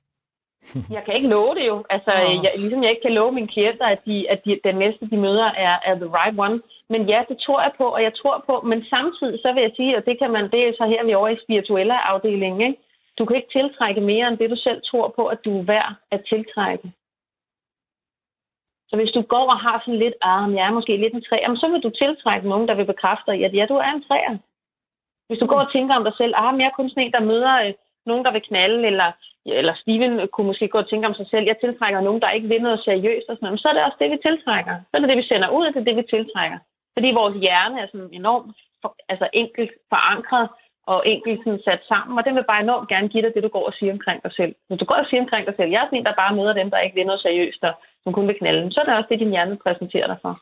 Speaker 3: Jeg kan ikke love det jo. Altså, oh. jeg, ligesom jeg ikke kan love mine klienter, at, de, at de, den næste, de møder, er, er the right one. Men ja, det tror jeg på, og jeg tror på. Men samtidig, så vil jeg sige, og det kan man, det er så her, vi er over i spirituelle afdelingen, ikke? Du kan ikke tiltrække mere, end det du selv tror på, at du er værd at tiltrække. Så hvis du går og har sådan lidt, ah, jeg er måske lidt en træer, så vil du tiltrække nogen, der vil bekræfte dig, at ja, du er en træer. Hvis du går og tænker om dig selv, ah, jeg er kun sådan en, der møder øh, nogen, der vil knalde, eller, eller Steven kunne måske gå og tænke om sig selv, jeg tiltrækker nogen, der ikke vil noget seriøst, og sådan noget, så er det også det, vi tiltrækker. Så er det det, vi sender ud, og det er det, vi tiltrækker. Fordi vores hjerne er sådan enormt altså enkelt forankret, og enkelt sådan sat sammen, og den vil bare enormt gerne give dig det, du går og siger omkring dig selv. Hvis du går og siger omkring dig selv, jeg er sådan en, der bare møder dem, der ikke vil noget seriøst, og som kun vil knalde, så er det også det, din hjerne præsenterer dig for.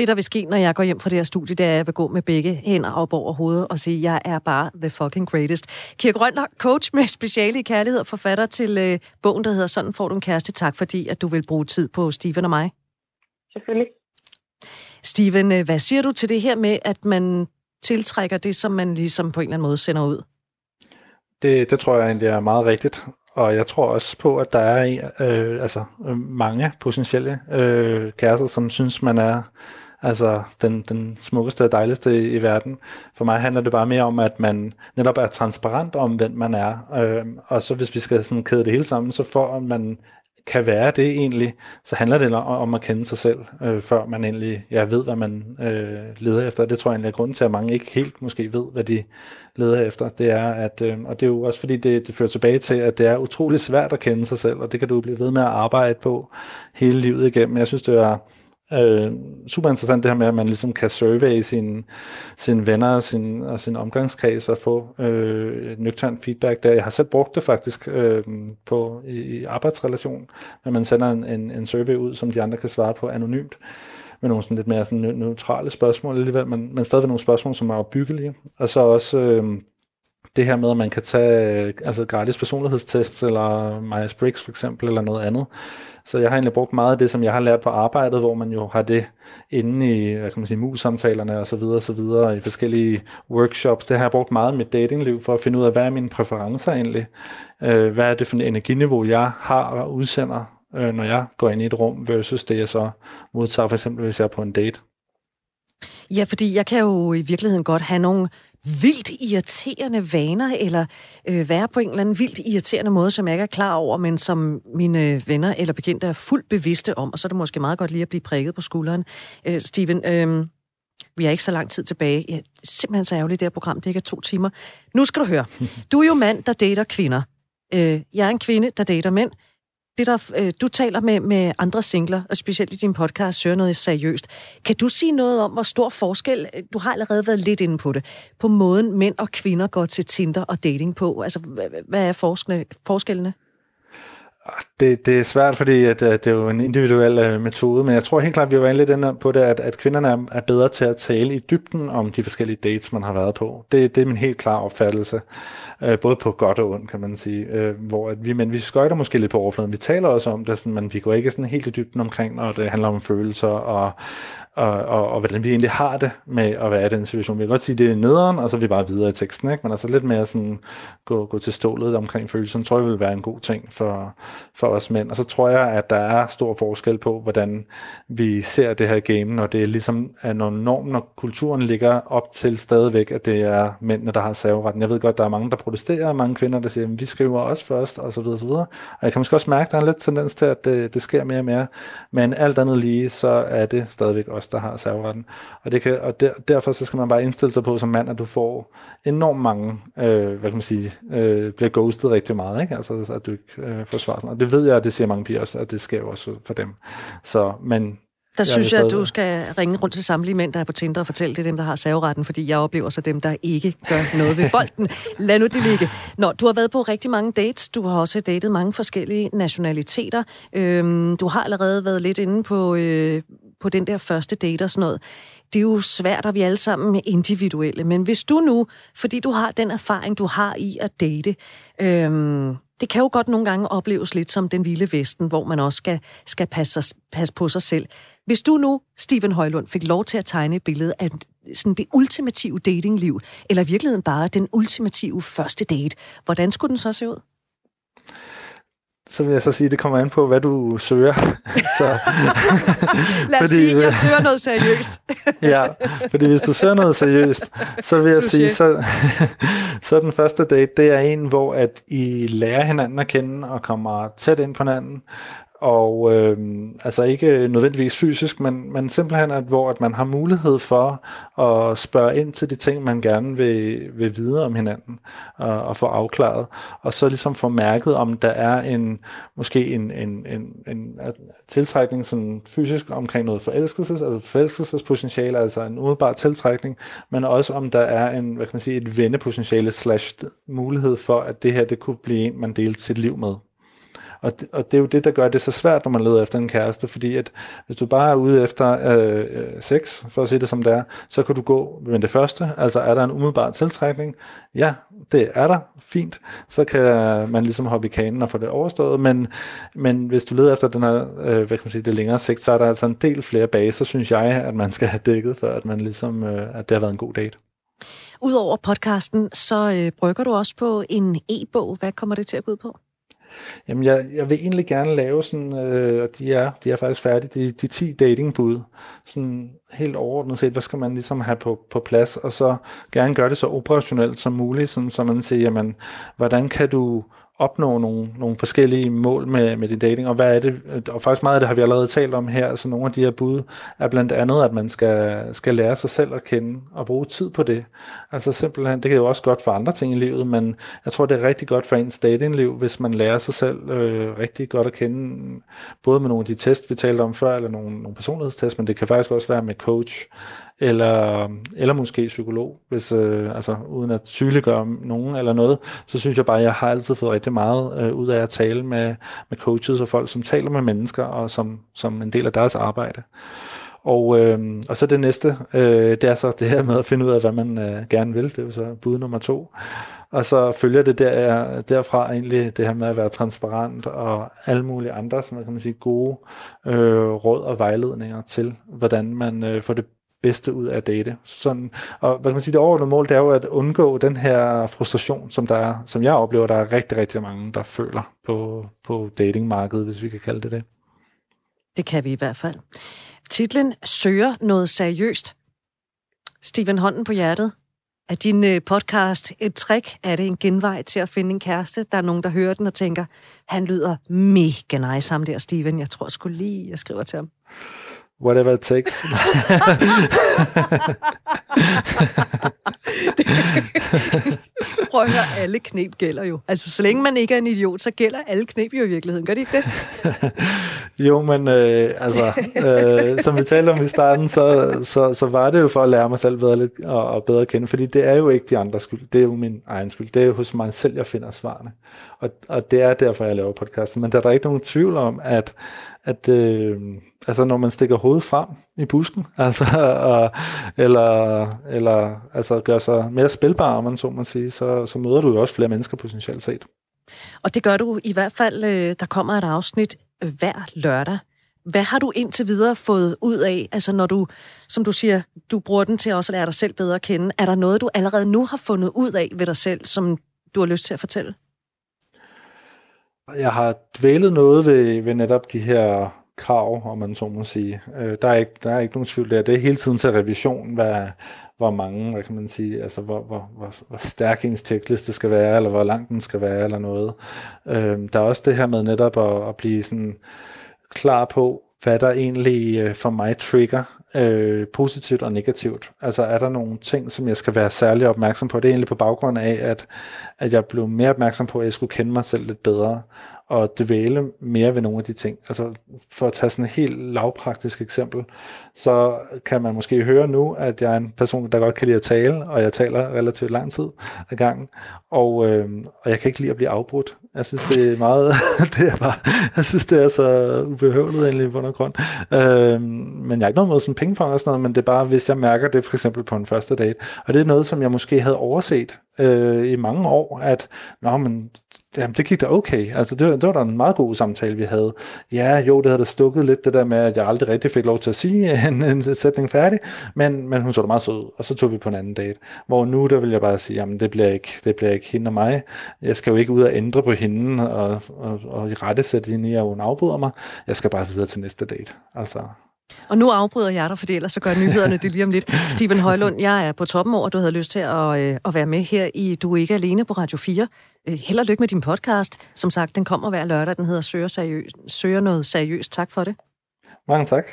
Speaker 1: Det, der vil ske, når jeg går hjem fra det her studie, det er, at jeg vil gå med begge hænder op over hovedet og sige, at jeg er bare the fucking greatest. Kirke Rønner, coach med speciale i kærlighed og forfatter til øh, bogen, der hedder Sådan får du en kæreste. Tak fordi, at du vil bruge tid på Steven og mig.
Speaker 3: Selvfølgelig.
Speaker 1: Steven, øh, hvad siger du til det her med, at man tiltrækker det, som man ligesom på en eller anden måde sender ud?
Speaker 2: Det, det tror jeg egentlig er meget rigtigt. Og jeg tror også på, at der er øh, altså, mange potentielle øh, kærester, som synes, man er altså den, den smukkeste og dejligste i, i verden. For mig handler det bare mere om, at man netop er transparent om, hvem man er. Øh, og så hvis vi skal sådan kæde det hele sammen, så får man kan være det egentlig, så handler det om at kende sig selv, øh, før man egentlig ja, ved, hvad man øh, leder efter. Det tror jeg egentlig er grunden til, at mange ikke helt måske ved, hvad de leder efter. Det er, at, øh, og det er jo også fordi, det, det fører tilbage til, at det er utrolig svært at kende sig selv, og det kan du blive ved med at arbejde på hele livet igennem. Jeg synes, det er Øh, super interessant det her med, at man ligesom kan survey sine, sine venner og sin, og sin omgangskreds og få øh, nøgtern feedback der. Jeg har selv brugt det faktisk øh, på, i, i arbejdsrelation, når man sender en, en, en survey ud, som de andre kan svare på anonymt med nogle sådan lidt mere sådan neutrale spørgsmål alligevel, men, men stadigvæk nogle spørgsmål, som er opbyggelige. Og så også øh, det her med, at man kan tage øh, altså gratis personlighedstests, eller Myers-Briggs for eksempel, eller noget andet. Så jeg har egentlig brugt meget af det, som jeg har lært på arbejdet, hvor man jo har det inde i, hvad kan man sige, mus-samtalerne og så videre, og så videre, i forskellige workshops. Det har jeg brugt meget i mit datingliv for at finde ud af, hvad er mine præferencer egentlig? Øh, hvad er det for et energiniveau, jeg har og udsender, øh, når jeg går ind i et rum, versus det, jeg så modtager, for eksempel hvis jeg er på en date.
Speaker 1: Ja, fordi jeg kan jo i virkeligheden godt have nogle vildt irriterende vaner, eller øh, være på en eller anden vildt irriterende måde, som jeg ikke er klar over, men som mine venner eller bekendte er fuldt bevidste om, og så er det måske meget godt lige at blive prikket på skulderen. Øh, Steven, øh, vi er ikke så lang tid tilbage. Er simpelthen så ærgerligt, det her program, det ikke er to timer. Nu skal du høre. Du er jo mand, der dater kvinder. Øh, jeg er en kvinde, der dater mænd det der, øh, du taler med, med andre singler, og specielt i din podcast, søger noget seriøst. Kan du sige noget om, hvor stor forskel, øh, du har allerede været lidt inde på det, på måden mænd og kvinder går til Tinder og dating på? Altså, hvad er forskellene?
Speaker 2: Det, det er svært, fordi at, at det er jo en individuel uh, metode, men jeg tror helt klart, at vi var lidt inde på det, at, at kvinderne er, er bedre til at tale i dybden om de forskellige dates, man har været på. Det, det er min helt klare opfattelse, uh, både på godt og ondt, kan man sige. Uh, hvor at vi, men vi skøjter måske lidt på overfladen. Vi taler også om det, sådan, men vi går ikke sådan helt i dybden omkring, når det handler om følelser og, og, og, og hvordan vi egentlig har det med at være i den situation. Vi kan godt sige, at det er nederen, og så er vi bare videre i teksten, ikke? men altså lidt mere sådan gå, gå til stålet omkring følelsen, tror jeg vil være en god ting for, for os mænd. Og så tror jeg, at der er stor forskel på, hvordan vi ser det her game, når det er ligesom er når normen og kulturen ligger op til stadigvæk, at det er mændene, der har serveretten. Jeg ved godt, der er mange, der protesterer, og mange kvinder, der siger, at vi skriver også først, og så videre, og så videre. Og jeg kan måske også mærke, at der er en lidt tendens til, at det, det sker mere og mere. Men alt andet lige, så er det stadigvæk os, der har serveretten. Og, det kan, og der, derfor så skal man bare indstille sig på som mand, at du får enormt mange, øh, hvad kan man sige, øh, bliver ghostet rigtig meget, ikke? Altså, at du ikke øh, får svar. Og det ved jeg, at det siger mange piger også, at det sker også for dem. Så, men
Speaker 1: der synes jeg, at du skal ringe rundt til samtlige mænd, der er på Tinder og fortælle, det er dem, der har serveretten, fordi jeg oplever så dem, der ikke gør noget ved bolden. Lad nu det ligge. Nå, du har været på rigtig mange dates. Du har også datet mange forskellige nationaliteter. Øhm, du har allerede været lidt inde på, øh, på den der første date og sådan noget, det er jo svært, at vi alle sammen individuelle. Men hvis du nu, fordi du har den erfaring, du har i at date, øhm, det kan jo godt nogle gange opleves lidt som den vilde vesten, hvor man også skal, skal passe, passe på sig selv. Hvis du nu, Steven Højlund, fik lov til at tegne et billede af sådan det ultimative datingliv, eller i virkeligheden bare den ultimative første date, hvordan skulle den så se ud?
Speaker 2: Så vil jeg så sige, at det kommer an på, hvad du søger.
Speaker 1: så, Lad os fordi, sige, jeg søger noget seriøst.
Speaker 2: ja, fordi hvis du søger noget seriøst, så vil jeg sige, så, så den første date, det er en, hvor at I lærer hinanden at kende og kommer tæt ind på hinanden, og øh, altså ikke nødvendigvis fysisk, men, men simpelthen, at, hvor at man har mulighed for at spørge ind til de ting, man gerne vil, vil vide om hinanden, og, og få afklaret, og så ligesom få mærket, om der er en måske en, en, en, en tiltrækning sådan fysisk omkring noget forelskelses, altså forelskelsespotentiale, altså en umiddelbar tiltrækning, men også om der er en, hvad kan man sige, et vennepotentiale slash mulighed for, at det her, det kunne blive en, man delte sit liv med. Og det, og det er jo det, der gør det så svært, når man leder efter en kæreste, fordi at hvis du bare er ude efter øh, øh, sex, for at sige det som det er, så kan du gå med det første. Altså er der en umiddelbar tiltrækning? Ja, det er der. Fint. Så kan man ligesom hoppe i kanen og få det overstået. Men, men hvis du leder efter den her, øh, hvad kan man sige, det længere sigt, så er der altså en del flere baser, synes jeg, at man skal have dækket, for at man ligesom, øh, at det har været en god date.
Speaker 1: Udover podcasten, så øh, brygger du også på en e-bog. Hvad kommer det til at gå ud på?
Speaker 2: Jamen, jeg, jeg vil egentlig gerne lave sådan, øh, og de er, de er faktisk færdige, de, de 10 datingbud. Sådan helt overordnet set, hvad skal man ligesom have på, på plads, og så gerne gøre det så operationelt som muligt, sådan, så man siger, jamen, hvordan kan du opnå nogle, nogle forskellige mål med, med din dating, og hvad er det, og faktisk meget af det har vi allerede talt om her, altså nogle af de her bud er blandt andet, at man skal, skal lære sig selv at kende og bruge tid på det. Altså simpelthen, det kan jo også godt for andre ting i livet, men jeg tror, det er rigtig godt for ens datingliv, hvis man lærer sig selv øh, rigtig godt at kende, både med nogle af de test, vi talte om før, eller nogle, nogle personlighedstest, men det kan faktisk også være med coach, eller, eller måske psykolog, hvis, øh, altså, uden at sygeliggøre nogen eller noget, så synes jeg bare, at jeg har altid fået rigtig meget øh, ud af at tale med, med coaches og folk, som taler med mennesker, og som, som en del af deres arbejde. Og, øh, og så det næste, øh, det er så det her med at finde ud af, hvad man øh, gerne vil. Det er så bud nummer to. Og så følger det der, derfra egentlig det her med at være transparent og alle mulige andre, som kan man sige, gode øh, råd og vejledninger til, hvordan man øh, får det bedste ud af date. Sådan, og hvad kan man sige, det overordnede mål, det er jo at undgå den her frustration, som, der er, som jeg oplever, der er rigtig, rigtig mange, der føler på, på datingmarkedet, hvis vi kan kalde det det.
Speaker 1: Det kan vi i hvert fald. Titlen Søger noget seriøst. Steven Hånden på hjertet. Er din øh, podcast et trick? Er det en genvej til at finde en kæreste? Der er nogen, der hører den og tænker, han lyder mega nice, ham der Steven. Jeg tror sgu lige, jeg skriver til ham.
Speaker 2: Whatever it takes.
Speaker 1: Prøv at høre, alle knep gælder jo. Altså, så længe man ikke er en idiot, så gælder alle knep jo i virkeligheden. Gør det ikke det?
Speaker 2: jo, men øh, altså, øh, som vi talte om i starten, så, så, så var det jo for at lære mig selv bedre og, og bedre at kende, fordi det er jo ikke de andres skyld. Det er jo min egen skyld. Det er jo hos mig selv, jeg finder svarene. Og, og det er derfor, jeg laver podcasten. Men der er der ikke nogen tvivl om, at at øh, altså når man stikker hovedet frem i busken, altså, og, eller, eller altså gør sig mere spilbar, om man så man sige, så, så møder du jo også flere mennesker potentielt set.
Speaker 1: Og det gør du i hvert fald, øh, der kommer et afsnit øh, hver lørdag. Hvad har du indtil videre fået ud af, altså når du, som du siger, du bruger den til også at lære dig selv bedre at kende. Er der noget, du allerede nu har fundet ud af ved dig selv, som du har lyst til at fortælle?
Speaker 2: Jeg har dvælet noget ved, ved netop de her krav, om man så må sige. Øh, der, er ikke, der er ikke nogen tvivl der. Det er hele tiden til revision, hvad, hvor mange, hvad kan man sige, altså hvor, hvor, hvor, hvor stærk ens checkliste skal være, eller hvor lang den skal være, eller noget. Øh, der er også det her med netop at, at blive sådan klar på, hvad der egentlig øh, for mig trigger øh, positivt og negativt. Altså er der nogle ting, som jeg skal være særlig opmærksom på? Det er egentlig på baggrund af, at, at jeg blev mere opmærksom på, at jeg skulle kende mig selv lidt bedre at dvæle mere ved nogle af de ting. Altså for at tage sådan et helt lavpraktisk eksempel, så kan man måske høre nu, at jeg er en person, der godt kan lide at tale, og jeg taler relativt lang tid ad gangen, og, øh, og jeg kan ikke lide at blive afbrudt. Jeg synes, det er meget, det er bare, jeg synes, det er så ubehøvlet egentlig i bund og grund. Øh, men jeg har ikke noget mod sådan pingpong og sådan noget, men det er bare, hvis jeg mærker det for eksempel på en første date, og det er noget, som jeg måske havde overset øh, i mange år, at Nå, men, jamen, det gik da okay. Altså, det, det var da en meget god samtale, vi havde. Ja, jo, det havde da stukket lidt det der med, at jeg aldrig rigtig fik lov til at sige en, en sætning færdig, men, men hun så da meget sød, og så tog vi på en anden date. Hvor nu, der vil jeg bare sige, jamen det bliver ikke, det bliver ikke hende og mig. Jeg skal jo ikke ud og ændre på hende, og, og, og i rette sætte hende i, at hun afbryder mig. Jeg skal bare videre til næste date. Altså,
Speaker 1: og nu afbryder jeg dig, for ellers så gør nyhederne det lige om lidt. Steven Højlund, jeg er på toppen over, du havde lyst til at, øh, at være med her i Du er ikke alene på Radio 4. Øh, held og lykke med din podcast. Som sagt, den kommer hver lørdag. Den hedder Søger, seriøs, Søger noget seriøst. Tak for det.
Speaker 2: Mange tak.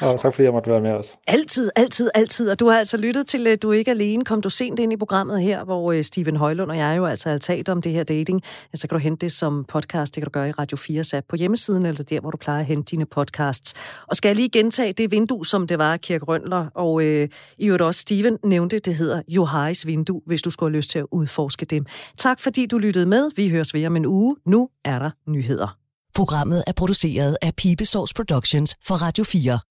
Speaker 2: Og tak fordi jeg måtte være med os.
Speaker 1: Altid, altid, altid. Og du har altså lyttet til øh, Du er ikke alene. Kom du sent ind i programmet her, hvor øh, Steven Højlund og jeg jo altså har talt om det her dating. Ja, så kan du hente det som podcast. Det kan du gøre i Radio 4 app på hjemmesiden, eller der, hvor du plejer at hente dine podcasts. Og skal jeg lige gentage det vindue, som det var Kirk Rønler, og øh, i øvrigt også Steven nævnte, det hedder Johais vindue, hvis du skulle have lyst til at udforske dem. Tak fordi du lyttede med. Vi høres ved om en uge. Nu er der nyheder.
Speaker 4: Programmet er produceret af Pibesovs Productions for Radio 4.